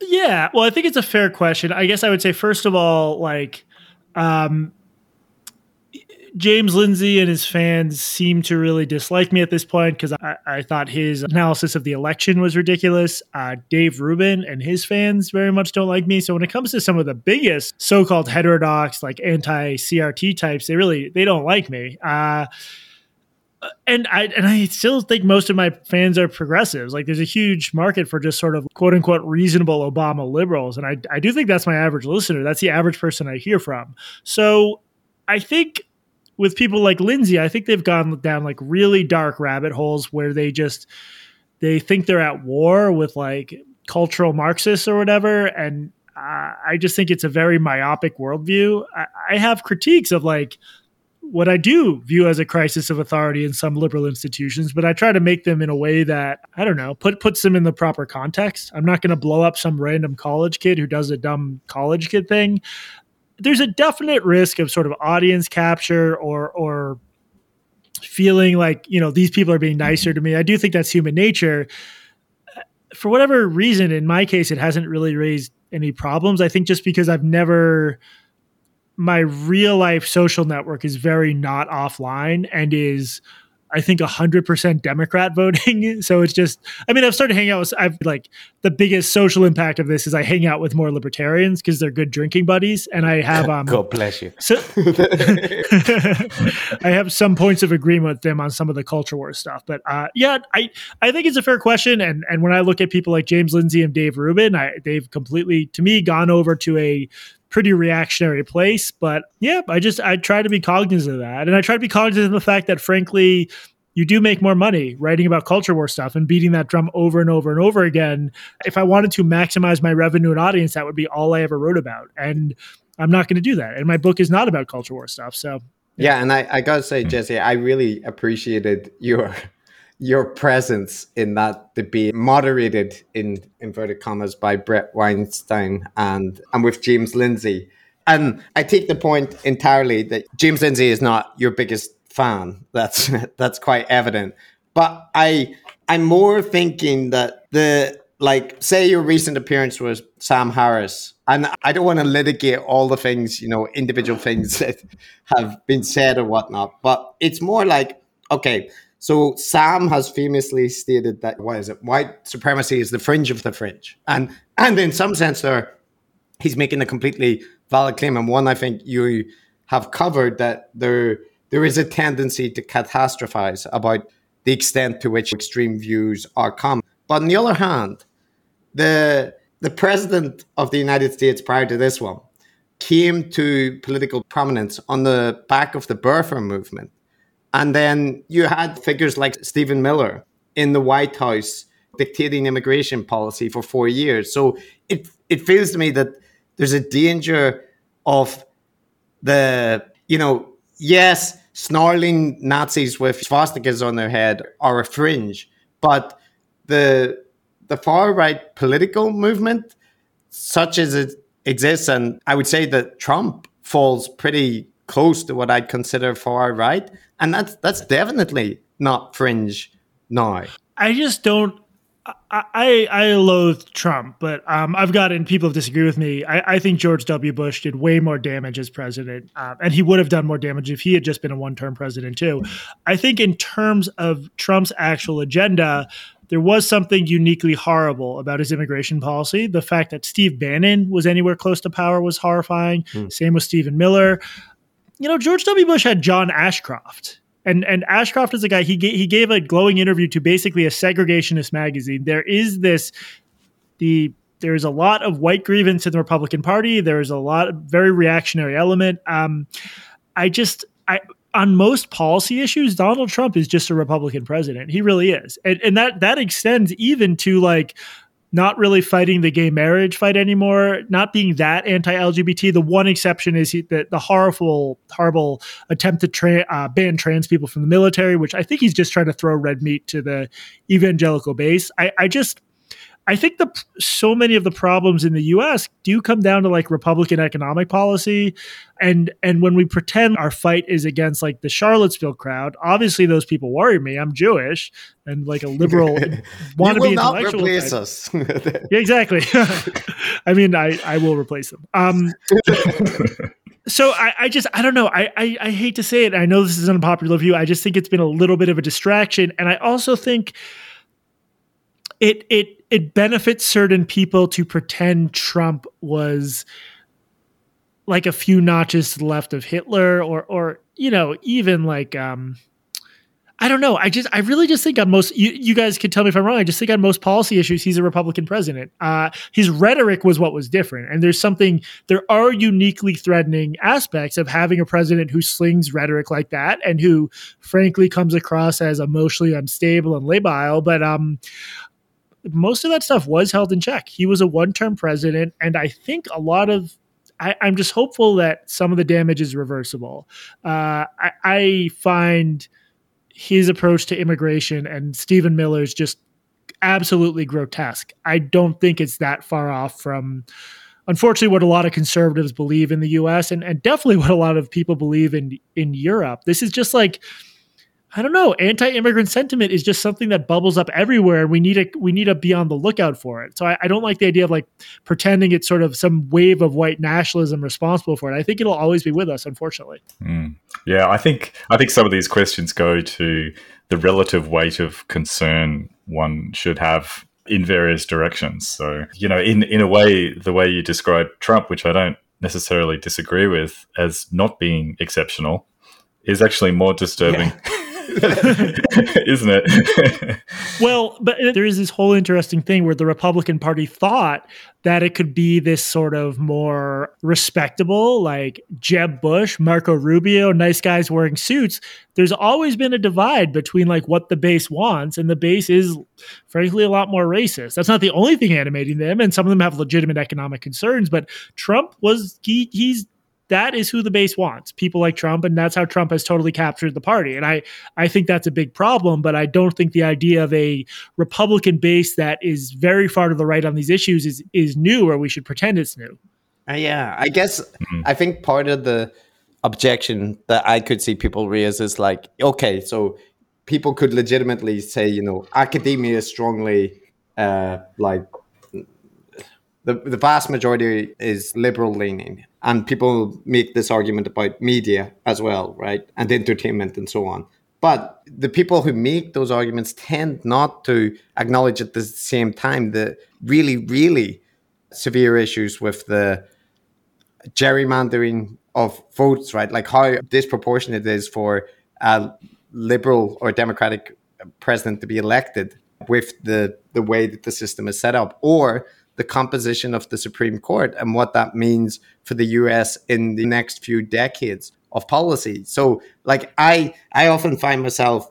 yeah. Well, I think it's a fair question. I guess I would say first of all, like, um, James Lindsay and his fans seem to really dislike me at this point because I, I, thought his analysis of the election was ridiculous. Uh, Dave Rubin and his fans very much don't like me. So when it comes to some of the biggest so-called heterodox, like anti-CRT types, they really they don't like me. Uh, and I and I still think most of my fans are progressives. Like there's a huge market for just sort of quote unquote reasonable Obama liberals. And I I do think that's my average listener. That's the average person I hear from. So I think with people like Lindsay, I think they've gone down like really dark rabbit holes where they just they think they're at war with like cultural Marxists or whatever. And uh, I just think it's a very myopic worldview. I, I have critiques of like what I do view as a crisis of authority in some liberal institutions, but I try to make them in a way that I don't know put puts them in the proper context. I'm not going to blow up some random college kid who does a dumb college kid thing. There's a definite risk of sort of audience capture or or feeling like you know these people are being nicer to me. I do think that's human nature. For whatever reason, in my case, it hasn't really raised any problems. I think just because I've never my real life social network is very not offline and is I think 100% Democrat voting. So it's just, I mean, I've started hanging out with, I've like, the biggest social impact of this is I hang out with more libertarians because they're good drinking buddies. And I have, um, God bless you. So I have some points of agreement with them on some of the culture war stuff. But uh, yeah, I, I think it's a fair question. And, and when I look at people like James Lindsay and Dave Rubin, I, they've completely, to me, gone over to a pretty reactionary place. But yeah, I just I try to be cognizant of that, and I try to be cognizant of the fact that frankly. You do make more money writing about culture war stuff and beating that drum over and over and over again. If I wanted to maximize my revenue and audience, that would be all I ever wrote about. And I'm not going to do that. And my book is not about culture war stuff. So yeah, and I, I gotta say, Jesse, I really appreciated your your presence in that debate, moderated in inverted commas by Bret Weinstein and and with James Lindsay. And I take the point entirely that James Lindsay is not your biggest fan. That's that's quite evident. But I I'm more thinking that the like say your recent appearance was Sam Harris, and I don't want to litigate all the things, you know, individual things that have been said or whatnot, but it's more like, okay, so Sam has famously stated that what is it? White supremacy is the fringe of the fringe, and and in some sense, there he's making a completely valid claim, and one I think you have covered that there there is a tendency to catastrophize about the extent to which extreme views are common. But on the other hand, the the president of the United States prior to this one came to political prominence on the back of the birther movement and then you had figures like Stephen Miller in the White House dictating immigration policy for four years. So it it feels to me that there's a danger of the you know yes snarling Nazis with swastikas on their head are a fringe, but the the far right political movement, such as it exists, and I would say that Trump falls pretty close to what I'd consider far right, and that's that's definitely not fringe now. I just don't. I I loathe Trump, but um, I've gotten people have disagree with me. I, I, think George W. Bush did way more damage as president, uh, and he would have done more damage if he had just been a one-term president too. I think in terms of Trump's actual agenda, there was something uniquely horrible about his immigration policy. The fact that Steve Bannon was anywhere close to power was horrifying. Hmm. Same with Stephen Miller you know, George W. Bush had John Ashcroft. And, and Ashcroft is a guy, he, ga- he gave a glowing interview to basically a segregationist magazine. There is this, the there's a lot of white grievance in the Republican Party. There's a lot of very reactionary element. Um, I just I on most policy issues, Donald Trump is just a Republican president. He really is, and, and that that extends even to like not really fighting the gay marriage fight anymore, not being that anti-LGBT. The one exception is he, the, the horrible, horrible attempt to tra- uh, ban trans people from the military, which I think he's just trying to throw red meat to the evangelical base. I, I just I think the so many of the problems in the U.S. do come down to like Republican economic policy, and and when we pretend our fight is against like the Charlottesville crowd, obviously those people worry me. I'm Jewish and like a liberal want to be not intellectual. Replace us. yeah, exactly. I mean, I I will replace them. Um, so I, I, just I don't know I, I, I hate to say it I know this is an unpopular view I just think it's been a little bit of a distraction and I also think it it it benefits certain people to pretend Trump was like a few notches to the left of Hitler or or you know even like um I don't know. I just, I really just think on most, you, you guys could tell me if I'm wrong. I just think on most policy issues, he's a Republican president. Uh, his rhetoric was what was different. And there's something, there are uniquely threatening aspects of having a president who slings rhetoric like that and who frankly comes across as emotionally unstable and labile. But, um, most of that stuff was held in check. He was a one term president, and I think a lot of I, am just hopeful that some of the damage is reversible. Uh, I, I, find his approach to immigration and Stephen Miller's just absolutely grotesque. I don't think it's that far off from, unfortunately, what a lot of conservatives believe in the U.S. and, and definitely what a lot of people believe in in Europe. This is just like I don't know. Anti-immigrant sentiment is just something that bubbles up everywhere, and we need to we need to be on the lookout for it. So I, I, don't like the idea of like pretending it's sort of some wave of white nationalism responsible for it. I think it'll always be with us, unfortunately. Mm. Yeah, I think I think some of these questions go to the relative weight of concern one should have in various directions. So you know, in in a way, the way you describe Trump, which I don't necessarily disagree with as not being exceptional, is actually more disturbing. Yeah. isn't it? well, but there is this whole interesting thing where the Republican Party thought that it could be this sort of more respectable, like Jeb Bush, Marco Rubio, nice guys wearing suits. There's always been a divide between like what the base wants, and the base is frankly a lot more racist. That's not the only thing animating them, and some of them have legitimate economic concerns. But Trump was he he's that is who the base wants people like trump and that's how trump has totally captured the party. And i i think that's a big problem but i don't think the idea of a republican base that is very far to the right on these issues is is new or we should pretend it's new. Uh, yeah i guess mm-hmm. i think part of the objection that i could see people raise is like okay so people could legitimately say you know academia is strongly uh, like the, the vast majority is liberal leaning and people make this argument about media as well, right? And entertainment and so on. But the people who make those arguments tend not to acknowledge at the same time the really, really severe issues with the gerrymandering of votes, right? Like how disproportionate it is for a liberal or democratic president to be elected with the the way that the system is set up, or the composition of the Supreme Court and what that means for the US in the next few decades of policy. So like I I often find myself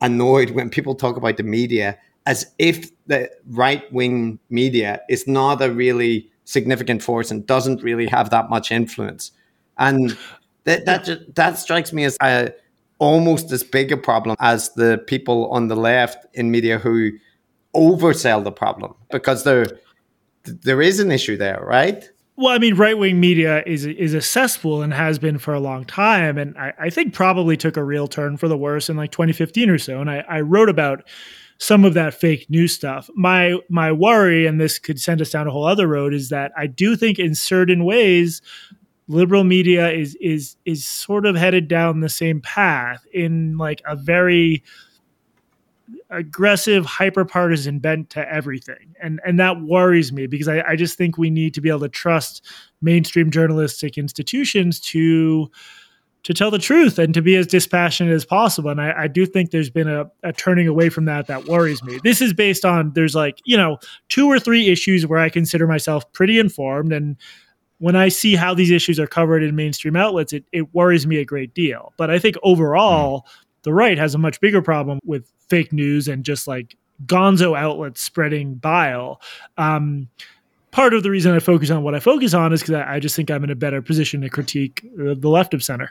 annoyed when people talk about the media as if the right wing media is not a really significant force and doesn't really have that much influence. And that that that strikes me as a almost as big a problem as the people on the left in media who oversell the problem because they're there is an issue there, right? Well, I mean, right wing media is is a cesspool and has been for a long time, and I, I, think probably took a real turn for the worse in like 2015 or so. And I, I wrote about some of that fake news stuff. My my worry, and this could send us down a whole other road, is that I do think in certain ways liberal media is is is sort of headed down the same path in like a very aggressive, hyper partisan bent to everything. And and that worries me because I, I just think we need to be able to trust mainstream journalistic institutions to to tell the truth and to be as dispassionate as possible. And I, I do think there's been a, a, turning away from that that worries me. This is based on there's like, you know, two or three issues where I consider myself pretty informed. And when I see how these issues are covered in mainstream outlets, it, it worries me a great deal. But I think overall, mm. The right has a much bigger problem with fake news and just like gonzo outlets spreading bile. Um, part of the reason I focus on what I focus on is because I, I, just think I'm in a better position to critique the left of center.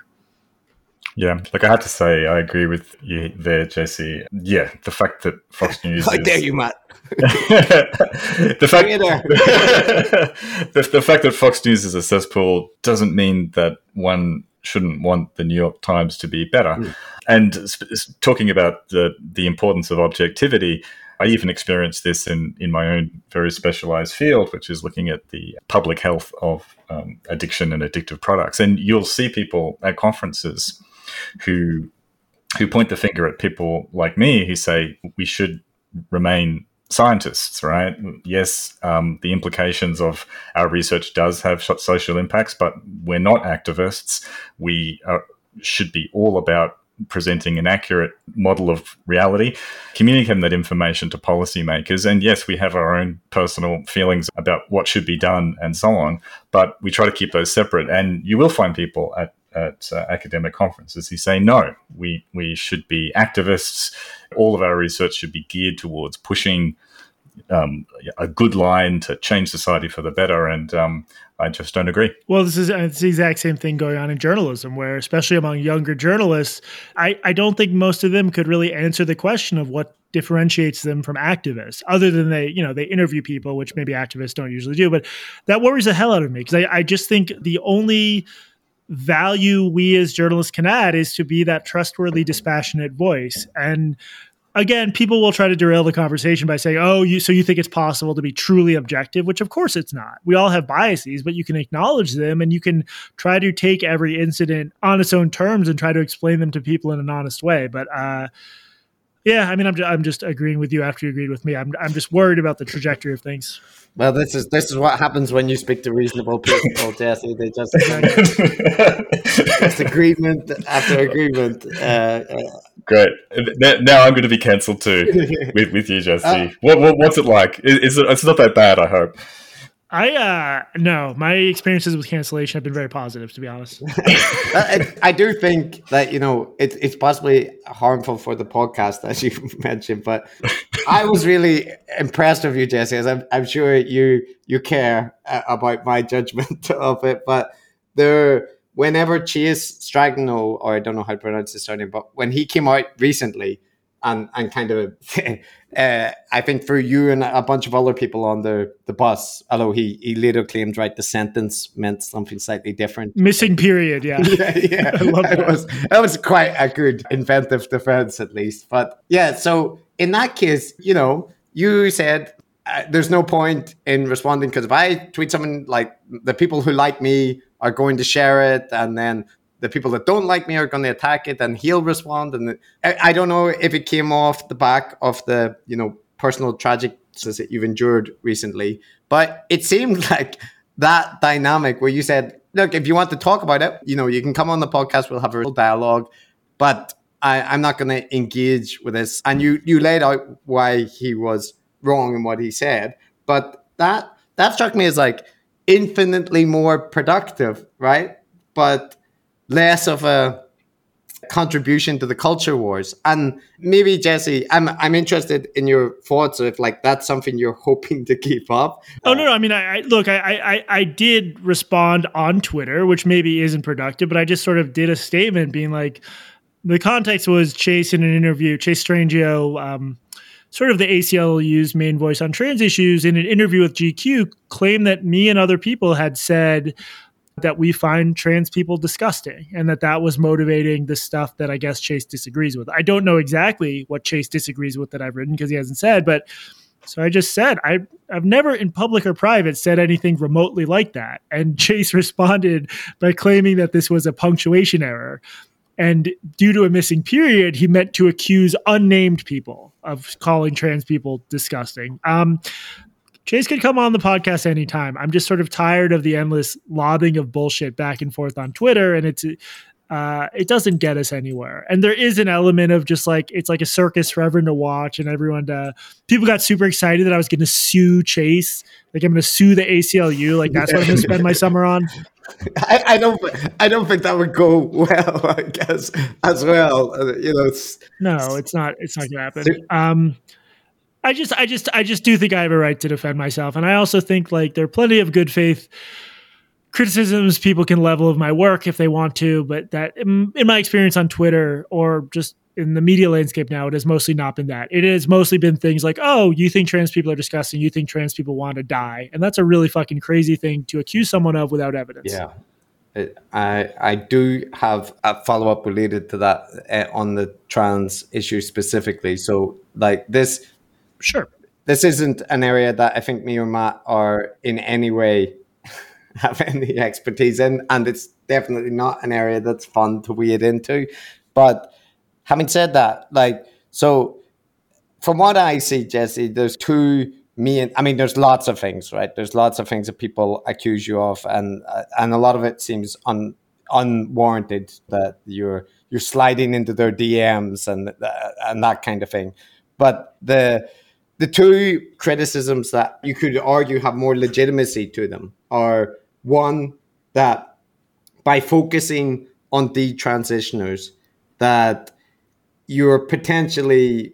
Yeah, like I have to say, I agree with you there, Jesse. Yeah, the fact that Fox News. How dare you, Matt? the fact the, the fact that Fox News is a cesspool doesn't mean that one shouldn't want the New York Times to be better. Mm. And sp- talking about the the importance of objectivity, I even experienced this in, in my own very specialized field, which is looking at the public health of um, addiction and addictive products. And you'll see people at conferences who who point the finger at people like me who say we should remain scientists, right? Yes, um, the implications of our research does have social impacts, but we're not activists. We are, should be all about presenting an accurate model of reality, communicating that information to policymakers. And yes, we have our own personal feelings about what should be done and so on, but we try to keep those separate. And you will find people at at uh, academic conferences who say no, we we should be activists. All of our research should be geared towards pushing um, a good line to change society for the better. And um, I just don't agree. Well, this is it's the exact same thing going on in journalism, where especially among younger journalists, I, I don't think most of them could really answer the question of what differentiates them from activists, other than they, you know, they interview people, which maybe activists don't usually do. But that worries the hell out of me because I, I just think the only value we as journalists can add is to be that trustworthy, dispassionate voice. And again, people will try to derail the conversation by saying, "Oh, you so you think it's possible to be truly objective?" Which of course it's not. We all have biases, but you can acknowledge them and you can try to take every incident on its own terms and try to explain them to people in an honest way. But uh, yeah, I mean, I'm just, I'm just agreeing with you after you agreed with me. I'm I'm just worried about the trajectory of things. Well, this is this is what happens when you speak to reasonable people, Jesse. They just just agreement after agreement. Uh, uh, Great. Now I'm going to be cancelled too with, with you, Jesse. Uh, what, what, what's it like? Is it? It's not that bad. I hope. I uh no, my experiences with cancellation have been very positive, to be honest. I, I, do think that you know it's it's possibly harmful for the podcast, as you mentioned, but I was really impressed with you, Jesse. As I'm, I'm sure you you care uh, about my judgment of it, but there whenever Chase Stragno, or I don't know how to pronounce his surname, but when he came out recently, and and kind of uh, I think for you and a bunch of other people on the the bus, although he he later claimed right the sentence meant something slightly different. Missing period, yeah, yeah, yeah. I love that. It was that was quite a good inventive defense at least. But yeah, so in that case, you know, you said. Uh, there's no point in responding because if I tweet something like the people who like me are going to share it, and then the people that don't like me are going to attack it and he'll respond and I, I, don't know if it came off the back of the you know personal tragic that you've endured recently but it seemed like that dynamic where you said look if you want to talk about it you know you can come on the podcast we'll have a real dialogue but I, i'm not going to engage with this. And you you laid out why he was wrong in what he said but that that struck me as like infinitely more productive right? But less of a contribution to the culture wars. And maybe Jesse, I'm I'm interested in your thoughts if like that's something you're hoping to keep up. Oh no, no. I mean, I, I look, I, I I did respond on Twitter, which maybe isn't productive, but I just sort of did a statement being like, the context was Chase in an interview, Chase Strangio. Um, sort of the ACLU's main voice on trans issues in an interview with GQ claimed that me and other people had said that we find trans people disgusting and that that was motivating the stuff that I guess Chase disagrees with. I don't know exactly what Chase disagrees with that I've written because he hasn't said, but so I just said I I've never in public or private said anything remotely like that. And Chase responded by claiming that this was a punctuation error. And due to a missing period, he meant to accuse unnamed people of calling trans people disgusting. Um, Chase could come on the podcast anytime. I'm just sort of tired of the endless lobbing of bullshit back and forth on Twitter. And it's, uh, it doesn't get us anywhere. And there is an element of just like it's like a circus for everyone to watch and everyone to. People got super excited that I was going to sue Chase. Like I'm going to sue the ACLU. Like that's what I'm going to spend my summer on. I, I, don't. I don't think that would go well. I guess as well. Uh, you know. It's, no, it's not. It's not going to happen. Um, I just, I just, I just do think I have a right to defend myself, and I also think like there are plenty of good faith criticisms people can level of my work if they want to, but that in, in my experience on Twitter or just in the media landscape now, it has mostly not been that. It has mostly been things like, oh, you think trans people are disgusting, you think trans people want to die. And that's a really fucking crazy thing to accuse someone of without evidence. Yeah. I I do have a follow up related to that uh, on the trans issue specifically. So like this, sure, this isn't an area that I think me or Matt are in any way have any expertise in, and it's definitely not an area that's fun to wade into. But having said that, like, so from what I see, Jesse, there's two me and I mean, there's lots of things, right? There's lots of things that people accuse you of, and uh, and a lot of it seems un, unwarranted that you're you're sliding into their DMs and uh, and that kind of thing. But the the two criticisms that you could argue have more legitimacy to them are one that by focusing on the transitioners that you're potentially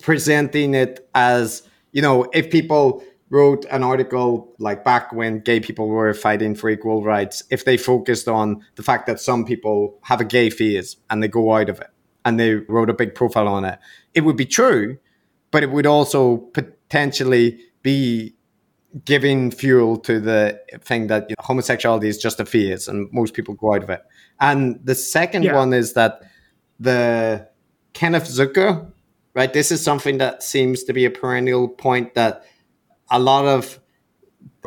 presenting it as you know if people wrote an article like back when gay people were fighting for equal rights if they focused on the fact that some people have a gay phase and they go out of it and they wrote a big profile on it it would be true but it would also potentially be giving fuel to the thing that you know, homosexuality is just a phase and most people go out of it. And the second yeah. one is that the Kenneth Zucker, right? This is something that seems to be a perennial point that a lot of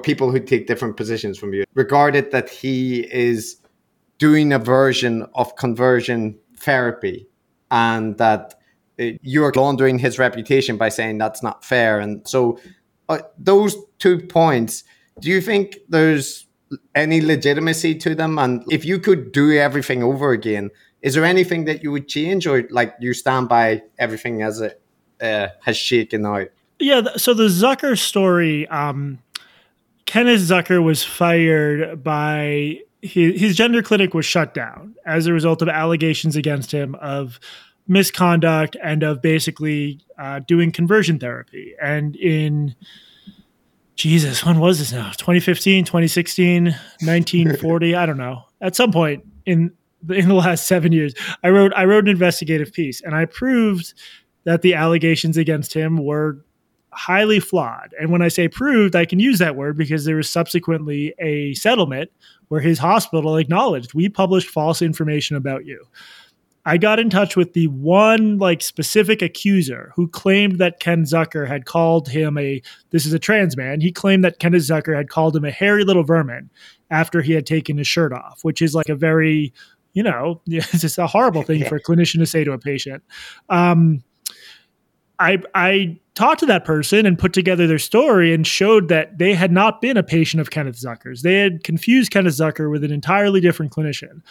people who take different positions from you regarded that he is doing a version of conversion therapy and that you're laundering his reputation by saying that's not fair. And so uh, those two points, do you think there's any legitimacy to them? And if you could do everything over again, is there anything that you would change, or like you stand by everything as it uh, has shaken out? Yeah. So the Zucker story, um, Kenneth Zucker was fired by his, his gender clinic was shut down as a result of allegations against him of misconduct and of basically uh, doing conversion therapy. And in Jesus, when was this now? 2015, 2016, 1940? I don't know. At some point in in the last seven years, I wrote I wrote an investigative piece, and I proved that the allegations against him were highly flawed. And when I say proved, I can use that word because there was subsequently a settlement where his hospital acknowledged we published false information about you. I got in touch with the one like specific accuser who claimed that Ken Zucker had called him a this is a trans man. He claimed that Ken Zucker had called him a hairy little vermin after he had taken his shirt off, which is like a very, you know, it's just a horrible thing for a clinician to say to a patient. Um, I I talked to that person and put together their story and showed that they had not been a patient of Kenneth Zucker's. They had confused Kenneth Zucker with an entirely different clinician.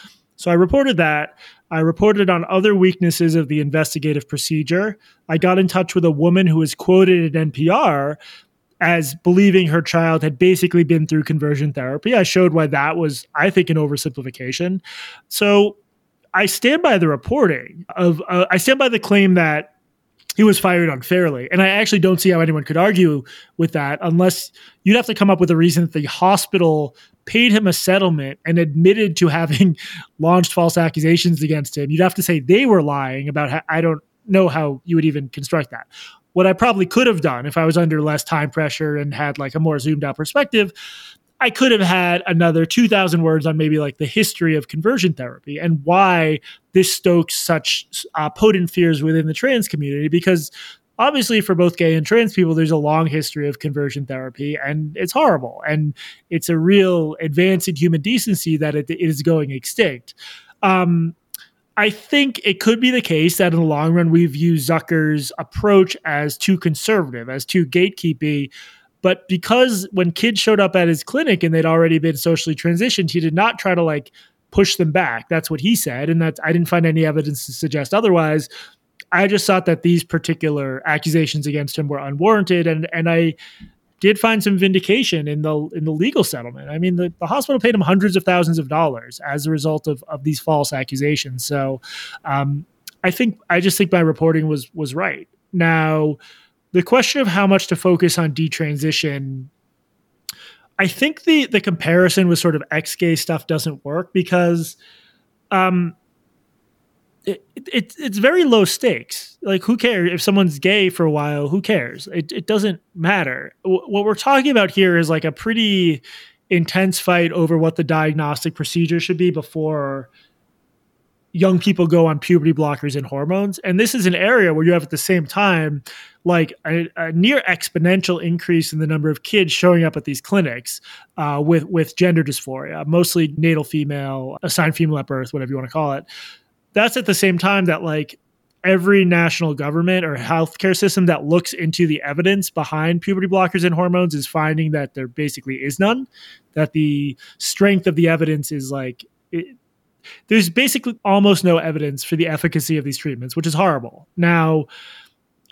So I reported that. I reported on other weaknesses of the investigative procedure. I got in touch with a woman who was quoted at NPR as believing her child had basically been through conversion therapy. I showed why that was, I think, an oversimplification. So I stand by the reporting of, uh, I stand by the claim that he was fired unfairly. And I actually don't see how anyone could argue with that unless you'd have to come up with a reason that the hospital paid him a settlement and admitted to having launched false accusations against him. You'd have to say they were lying about how, I don't know how you would even construct that. What I probably could have done if I was under less time pressure and had like a more zoomed out perspective I could have had another 2,000 words on maybe like the history of conversion therapy and why this stokes such uh, potent fears within the trans community. Because obviously, for both gay and trans people, there's a long history of conversion therapy and it's horrible. And it's a real advance in human decency that it, it is going extinct. Um, I think it could be the case that in the long run, we view Zucker's approach as too conservative, as too gatekeepy but because when kids showed up at his clinic and they'd already been socially transitioned, he did not try to like push them back. That's what he said, and that I didn't find any evidence to suggest otherwise. I just thought that these particular accusations against him were unwarranted, and and I did find some vindication in the in the legal settlement. I mean, the, the hospital paid him hundreds of thousands of dollars as a result of of these false accusations. So, um, I think I just think my reporting was was right. Now, the question of how much to focus on detransition I think the the comparison with sort of ex gay stuff doesn't work because um it, it, it's very low stakes. Like, who cares if someone's gay for a while? Who cares? It, it doesn't matter. W- what we're talking about here is like a pretty intense fight over what the diagnostic procedure should be before young people go on puberty blockers and hormones. And this is an area where you have at the same time like a, a near exponential increase in the number of kids showing up at these clinics uh, with with gender dysphoria, mostly natal female, assigned female at birth, whatever you want to call it. That's at the same time that like every national government or healthcare system that looks into the evidence behind puberty blockers and hormones is finding that there basically is none. That the strength of the evidence is like it, there's basically almost no evidence for the efficacy of these treatments, which is horrible. Now,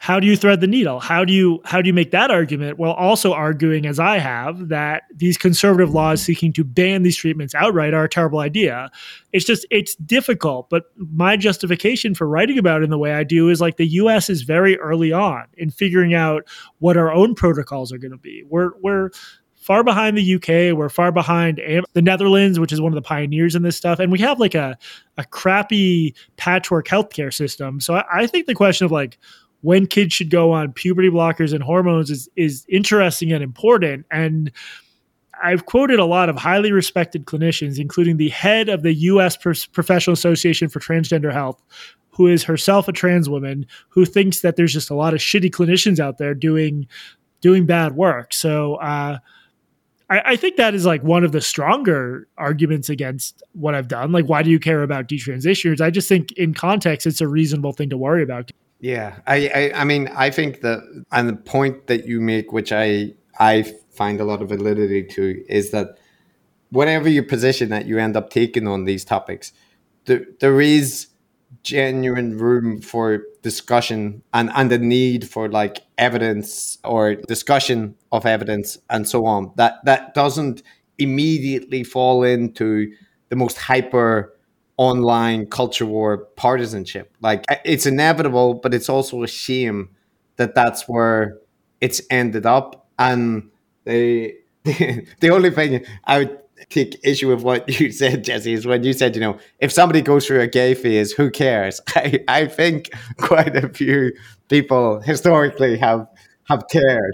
how do you thread the needle? How do you how do you make that argument while also arguing, as I have, that these conservative laws seeking to ban these treatments outright are a terrible idea? It's just it's difficult. But my justification for writing about it in the way I do is like the U.S. is very early on in figuring out what our own protocols are going to be. We're we're far behind the UK. We're far behind the Netherlands, which is one of the pioneers in this stuff. And we have like a, a crappy patchwork healthcare system. So I, I think the question of like when kids should go on puberty blockers and hormones is, is interesting and important. And I've quoted a lot of highly respected clinicians, including the head of the U.S. Professional Association for Transgender Health, who is herself a trans woman, who thinks that there's just a lot of shitty clinicians out there doing doing bad work. So uh, I, I, think that is like one of the stronger arguments against what I've done. Like, why do you care about detransitioners? I just think in context, it's a reasonable thing to worry about. Yeah, I, I, I mean, I think that, and the point that you make, which I, I find a lot of validity to, is that whatever your position that you end up taking on these topics, there, there is genuine room for discussion and, and the need for like evidence or discussion of evidence and so on. That that doesn't immediately fall into the most hyper online culture war partisanship. Like it's inevitable but it's also a shame that that's where it's ended up. And the the only thing i would take issue with what you said, Jesse, is when you said, you know, if somebody goes through a gay phase, who cares? I, I think quite a few people historically have have cared.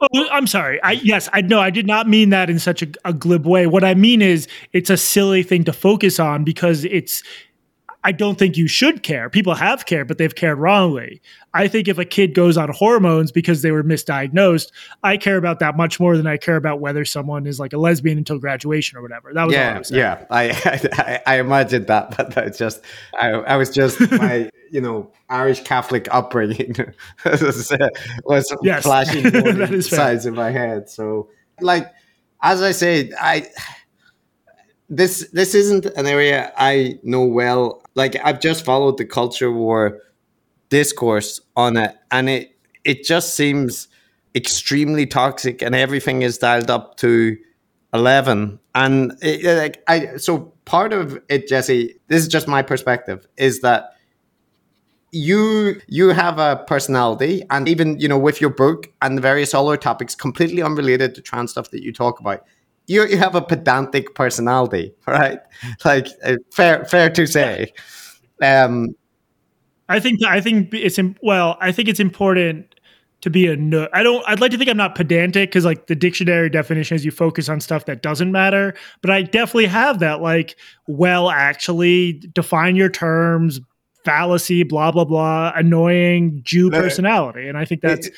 oh, I'm sorry. I yes, I know I did not mean that in such a, a glib way. What I mean is it's a silly thing to focus on because it's I don't think you should care. People have cared, but they've cared wrongly. I think if a kid goes on hormones because they were misdiagnosed, I care about that much more than I care about whether someone is like a lesbian until graduation or whatever. That was yeah, I yeah. I, I I imagined that, but that's just I, I was just my you know Irish Catholic upbringing was, was yes. flashing sides in my head. So like as I said, I this this isn't an area I know well like I've just followed the culture war discourse on it, and it it just seems extremely toxic, and everything is dialed up to eleven. And it, like I, so part of it, Jesse, this is just my perspective, is that you you have a personality and even you know with your book and the various other topics completely unrelated to trans stuff that you talk about you you have a pedantic personality, right? Like uh, fair fair to say. Um, I think I think it's well. I think it's important to be a no. I don't. I'd like to think I'm not pedantic because like the dictionary definition is you focus on stuff that doesn't matter. But I definitely have that. Like, well, actually, define your terms. Fallacy, blah blah blah, annoying Jew personality, and I think that's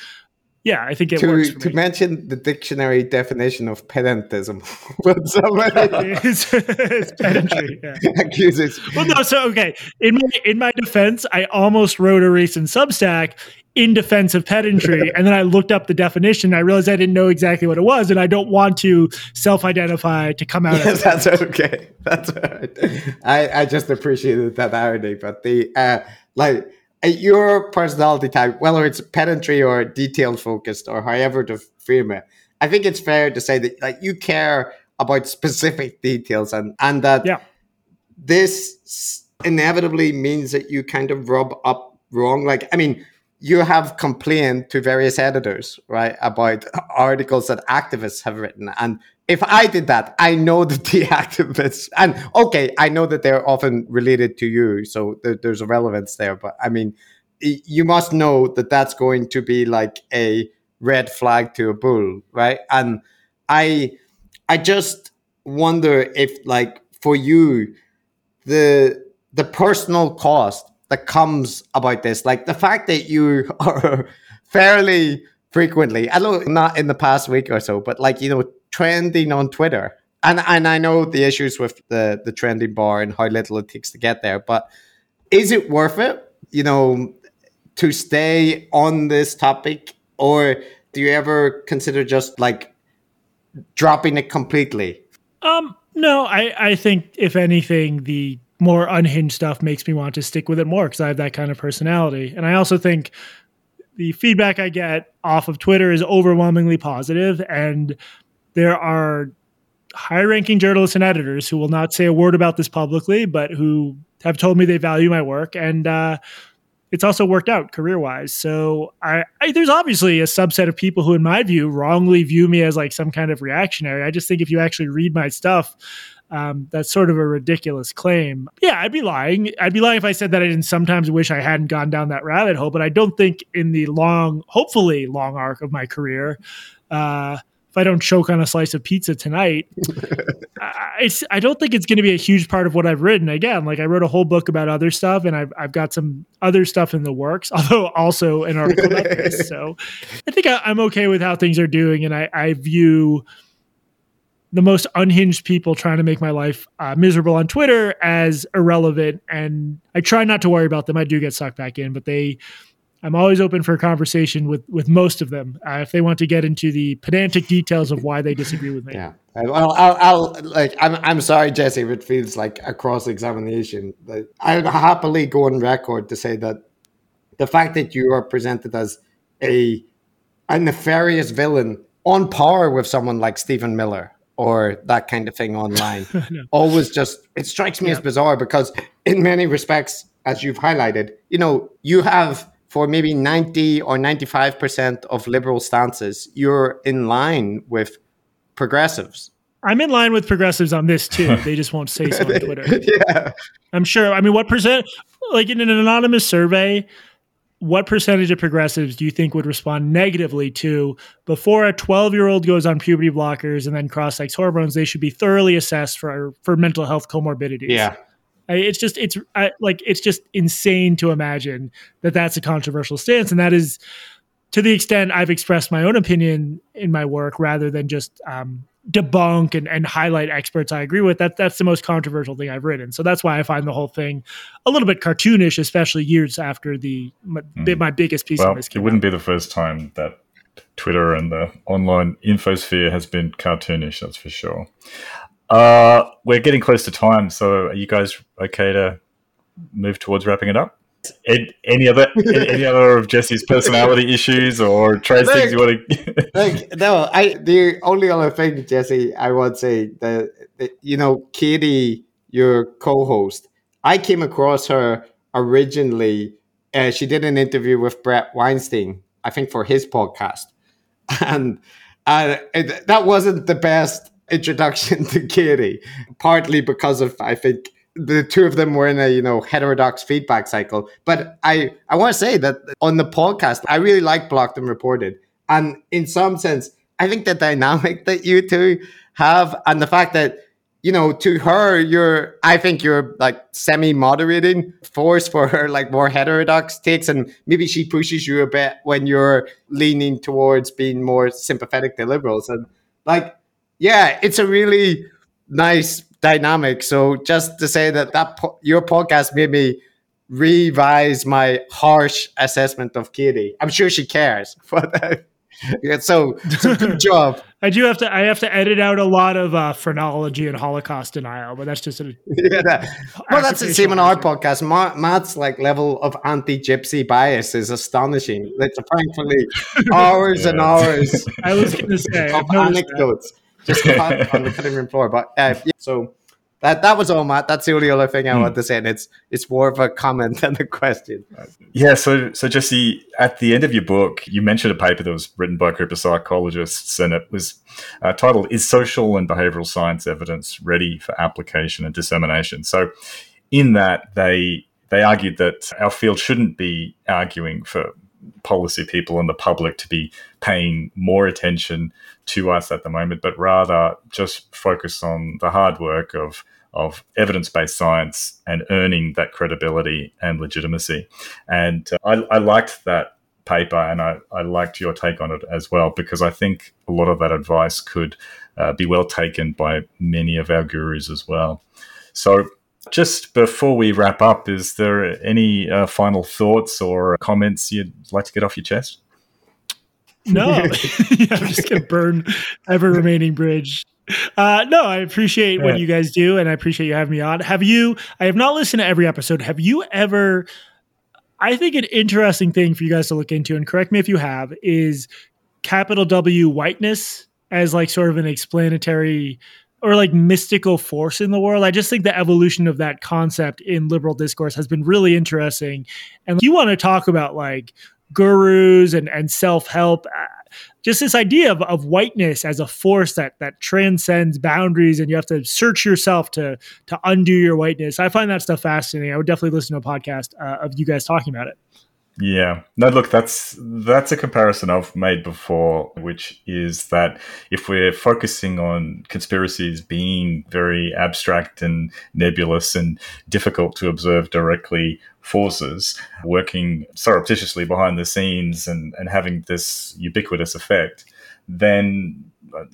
yeah, I think it to, works. to me. mention the dictionary definition of pedantism, when somebody it's, it's pedantry, yeah. accuses. Well, no, so okay. In my in my defense, I almost wrote a recent Substack in defense of pedantry. and then I looked up the definition. I realized I didn't know exactly what it was, and I don't want to self-identify to come out. Yes, that's okay. That's right. I I just appreciated that irony, but the uh, like Uh, your personality type, whether it's pedantry or detail focused or however to frame it, I think it's fair to say that like you care about specific details and and that yeah. this inevitably means that you kind of rub up wrong. Like I mean, you have complained to various editors, right, about articles that activists have written. And if I did that, I know that the activists, and okay, I know that they're often related to you, so there, there's a relevance there. But I mean, you must know that that's going to be like a red flag to a bull, right? And I, I just wonder if, like, for you, the the personal cost that comes about this. Like the fact that you are fairly frequently, I know not in the past week or so, but like, you know, trending on Twitter. And and I know the issues with the the trending bar and how little it takes to get there, but is it worth it, you know, to stay on this topic? Or do you ever consider just like dropping it completely? Um, no, I, I think if anything, the more unhinged stuff makes me want to stick with it more because I have that kind of personality. And I also think the feedback I get off of Twitter is overwhelmingly positive, and there are high ranking journalists and editors who will not say a word about this publicly, but who have told me they value my work. And uh, it's also worked out career wise. So I, I, there's obviously a subset of people who, in my view, wrongly view me as like some kind of reactionary. I just think if you actually read my stuff, um, that's sort of a ridiculous claim. Yeah, I'd be lying. I'd be lying if I said that I didn't sometimes wish I hadn't gone down that rabbit hole. But I don't think in the long, hopefully long arc of my career, uh, if I don't choke on a slice of pizza tonight, I, I don't think it's going to be a huge part of what I've written. Again, like I wrote a whole book about other stuff, and I've I've got some other stuff in the works, although also an article about this. So I think I, I'm okay with how things are doing, and I, I view the most unhinged people trying to make my life uh, miserable on Twitter as irrelevant. And I try not to worry about them. I do get sucked back in, but they, I'm always open for a conversation with with most of them uh, if they want to get into the pedantic details of why they disagree with me. Yeah, well, I'll, I'll like I'm I'm sorry, Jesse, if it feels like a cross examination. I'd happily go on record to say that the fact that you are presented as a a nefarious villain on par with someone like Stephen Miller or that kind of thing online. no. Always just it strikes me yeah. as bizarre because in many respects, as you've highlighted, you know, you have for maybe 90 or 95% of liberal stances, you're in line with progressives. I'm in line with progressives on this too. They just won't say so on Twitter. yeah. I'm sure. I mean, what percent, like in an anonymous survey, what percentage of progressives do you think would respond negatively to before a 12 year old goes on puberty blockers and then cross sex hormones they should be thoroughly assessed for for mental health comorbidities? Yeah. I, it's just it's I, like it's just insane to imagine that that's a controversial stance. And that is to the extent i've expressed my own opinion in my work rather than just um, debunk and, and highlight experts I agree with. That that's the most controversial thing I've written. So that's why I find the whole thing a little bit cartoonish, especially years after the my, mm. my biggest piece well, of this. It wouldn't out. be the first time that Twitter and the online infosphere has been cartoonish. That's for sure. Uh, we're getting close to time, so are you guys okay to move towards wrapping it up? Any other any other of Jesse's personality issues or traits like, things you want to? like no, I the only other thing, Jesse, I would say that, that you know, Katie, your co-host, I came across her originally. Uh, she did an interview with Bret Weinstein, I think, for his podcast, and uh, it, that wasn't the best introduction to Katie, partly because of I think the two of them were in a you know heterodox feedback cycle. But I I want to say that on the podcast, I really like Blocked and Reported, and in some sense, I think the dynamic that you two have, and the fact that you know to her you're I think you're like semi moderating force for her like more heterodox takes, and maybe she pushes you a bit when you're leaning towards being more sympathetic to liberals, and like yeah, it's a really nice dynamic. So just to say that that po- your podcast made me revise my harsh assessment of Katie. I'm sure she cares, but uh, yeah, so, so good job. I do have to. I have to edit out a lot of uh, phrenology and Holocaust denial, but that's just a. Yeah, that, well, that's the same on our podcast. Ma- Matt's like level of anti-gypsy bias is astonishing. It's frankly hours and hours. I was going to say of anecdotes just on the cutting room floor, but uh, yeah, so that that was all, Matt. That's the only other thing I mm. want to say, and it's it's more of a comment than a question. Yeah. So so Jesse, at the end of your book, you mentioned a paper that was written by a group of psychologists, and it was uh, titled "Is Social and Behavioral Science Evidence Ready for Application and Dissemination?" So, in that they they argued that our field shouldn't be arguing for policy people and the public to be paying more attention to us at the moment, but rather just focus on the hard work of of evidence based science and earning that credibility and legitimacy. And uh, I, I, liked that paper and I, I, liked your take on it as well, because I think a lot of that advice could uh, be well taken by many of our gurus as well. So, just before we wrap up, is there any uh, final thoughts or comments you'd like to get off your chest? No, yeah, I'm just gonna burn ever remaining bridge. Uh, no, I appreciate what you guys do, and I appreciate you having me on. Have you? I have not listened to every episode. Have you ever? I think an interesting thing for you guys to look into, and correct me if you have, is capital W whiteness as like sort of an explanatory or like mystical force in the world. I just think the evolution of that concept in liberal discourse has been really interesting. And you want to talk about like gurus and, and self help. Uh, just this idea of, of whiteness as a force that that transcends boundaries and you have to search yourself to to undo your whiteness. I find that stuff fascinating. I would definitely listen to a podcast uh, of you guys talking about it. Yeah. No, look, that's that's a comparison I've made before, which is that if we're focusing on conspiracies being very abstract and nebulous and difficult to observe directly forces working surreptitiously behind the scenes and, and having this ubiquitous effect, then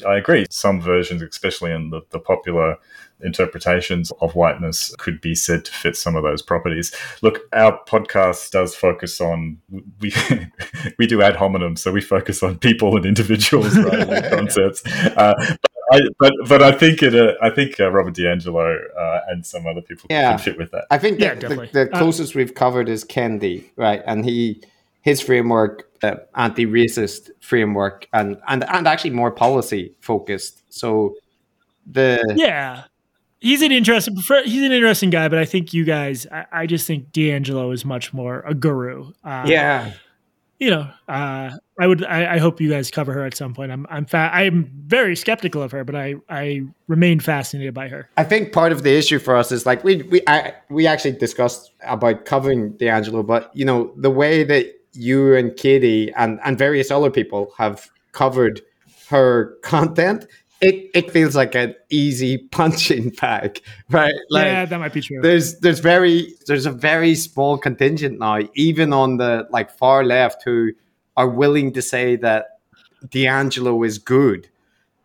I agree. Some versions, especially in the, the popular interpretations of whiteness could be said to fit some of those properties. Look, our podcast does focus on we we do ad hominem, so we focus on people and individuals rather than concepts. Uh, but, I, but but I think it uh, I think uh, Robert DiAngelo uh, and some other people yeah. can fit with that. I think yeah, the, the, the, uh, closest we've covered is Kendi, right? And he his framework, uh, anti-racist framework, and and and actually more policy focused. So the yeah he's an interesting he's an interesting guy, but I think you guys I, I just think DiAngelo is much more a guru. Uh, yeah. You know, uh, I would. I, I, hope you guys cover her at some point. I'm. I'm. Fa- I'm very skeptical of her, but I. I remain fascinated by her. I think part of the issue for us is like we. We. I, we actually discussed about covering DiAngelo, but you know the way that you and Katie and and various other people have covered her content it, it feels like an easy punching bag, right? Like, yeah, that might be true. There's there's very there's a very small contingent now, even on the like far left, who are willing to say that DiAngelo is good.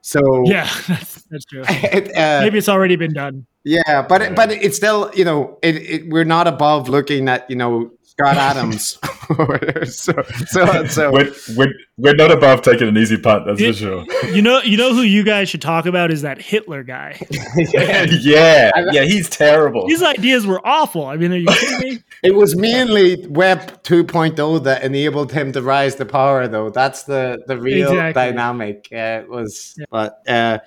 So yeah, that's, that's true. It, uh, Maybe it's already been done. Yeah, but but it's still you know it, it, we're not above looking at you know Scott Adams. so, so, so. We're, we're, we're, not above taking an easy punt, that's for sure. You know, you know who you guys should talk about is that Hitler guy. yeah, yeah, yeah, he's terrible. His ideas were awful. I mean, are you kidding me? it was mainly Web 2.0 that enabled him to rise to power, though. That's the the real exactly. dynamic. Uh, it was, yeah. but uh,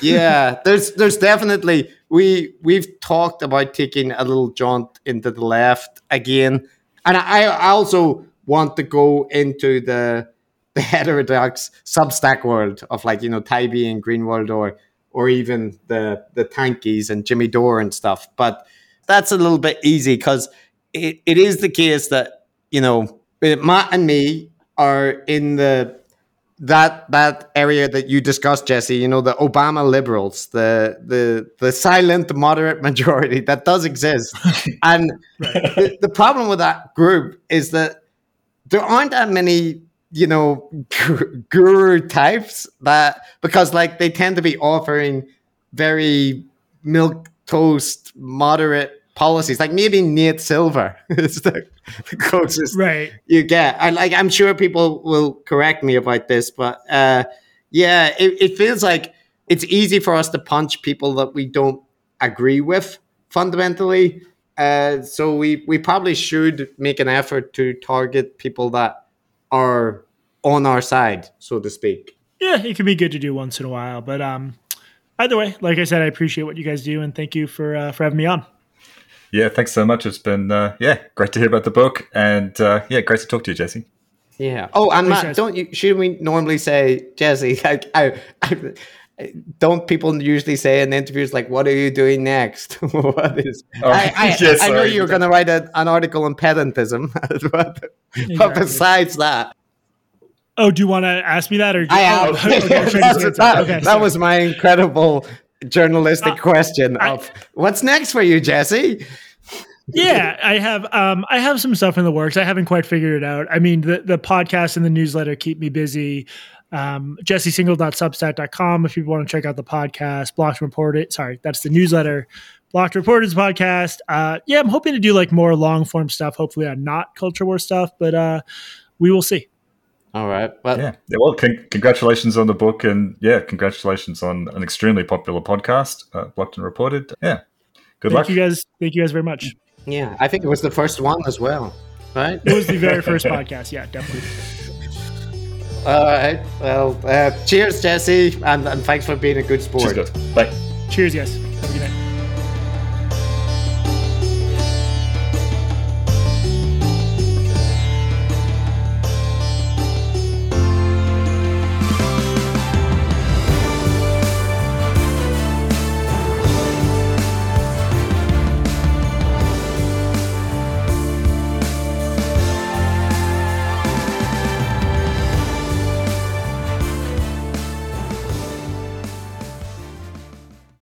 yeah, there's there's definitely we we've talked about taking a little jaunt into the left again and I, I also want to go into the the heterodox Substack world of like you know Taibbi and Greenwald or or even the the Tankies and Jimmy Dore and stuff. But that's a little bit easy because it, it is the case that you know Matt and me are in the that that area that you discussed, Jesse, you know, the Obama liberals, the the the silent moderate majority that does exist. and the, the problem with that group is that there aren't that many, you know, guru types that because like they tend to be offering very milk toast moderate policies. Like maybe Nate Silver is the, the closest Right. you get. I like I'm sure people will correct me about this, but uh, yeah, it, it feels like it's easy for us to punch people that we don't agree with fundamentally. Uh, so we we probably should make an effort to target people that are on our side, so to speak. Yeah, it can be good to do once in a while. But um, either way, like I said, I appreciate what you guys do, and thank you for uh, for having me on. Yeah, thanks so much. It's been uh, yeah, great to hear about the book, and uh, yeah, great to talk to you, Jesse. Yeah. Oh, and Thanks, Matt, don't you? Should we normally say, Jesse? Like, I, I, don't people usually say in interviews like, "What are you doing next?" what is? Oh, I, I, yeah, I know you're going to write a, an article on pedantism, but, but Exactly. besides that, Oh, do you want to ask me that, or I am. Oh, okay, sure, just That's- answer. that, Okay, that was my incredible journalistic Uh, question I- of what's next for you, Jesse. yeah, I have um I have some stuff in the works. I haven't quite figured it out. I mean, the the podcast and the newsletter keep me busy. Um jessesingal.substack.com if people want to check out the podcast, Blocked report it. Sorry, that's the newsletter. Blocked Reported's podcast. Uh yeah, I'm hoping to do like more long form stuff, hopefully on not culture war stuff, but uh we will see. All right. Well, Yeah, yeah well, con- congratulations on the book, and yeah, congratulations on an extremely popular podcast, uh, Blocked and Reported. Yeah, good Thank luck. you guys. Thank you guys very much. yeah, I think it was the first one as well, right? It was the very first podcast. Yeah, definitely. All right. Well, uh, cheers, Jesse, and, and thanks for being a good sport. Cheers, guys. Bye. Cheers, guys.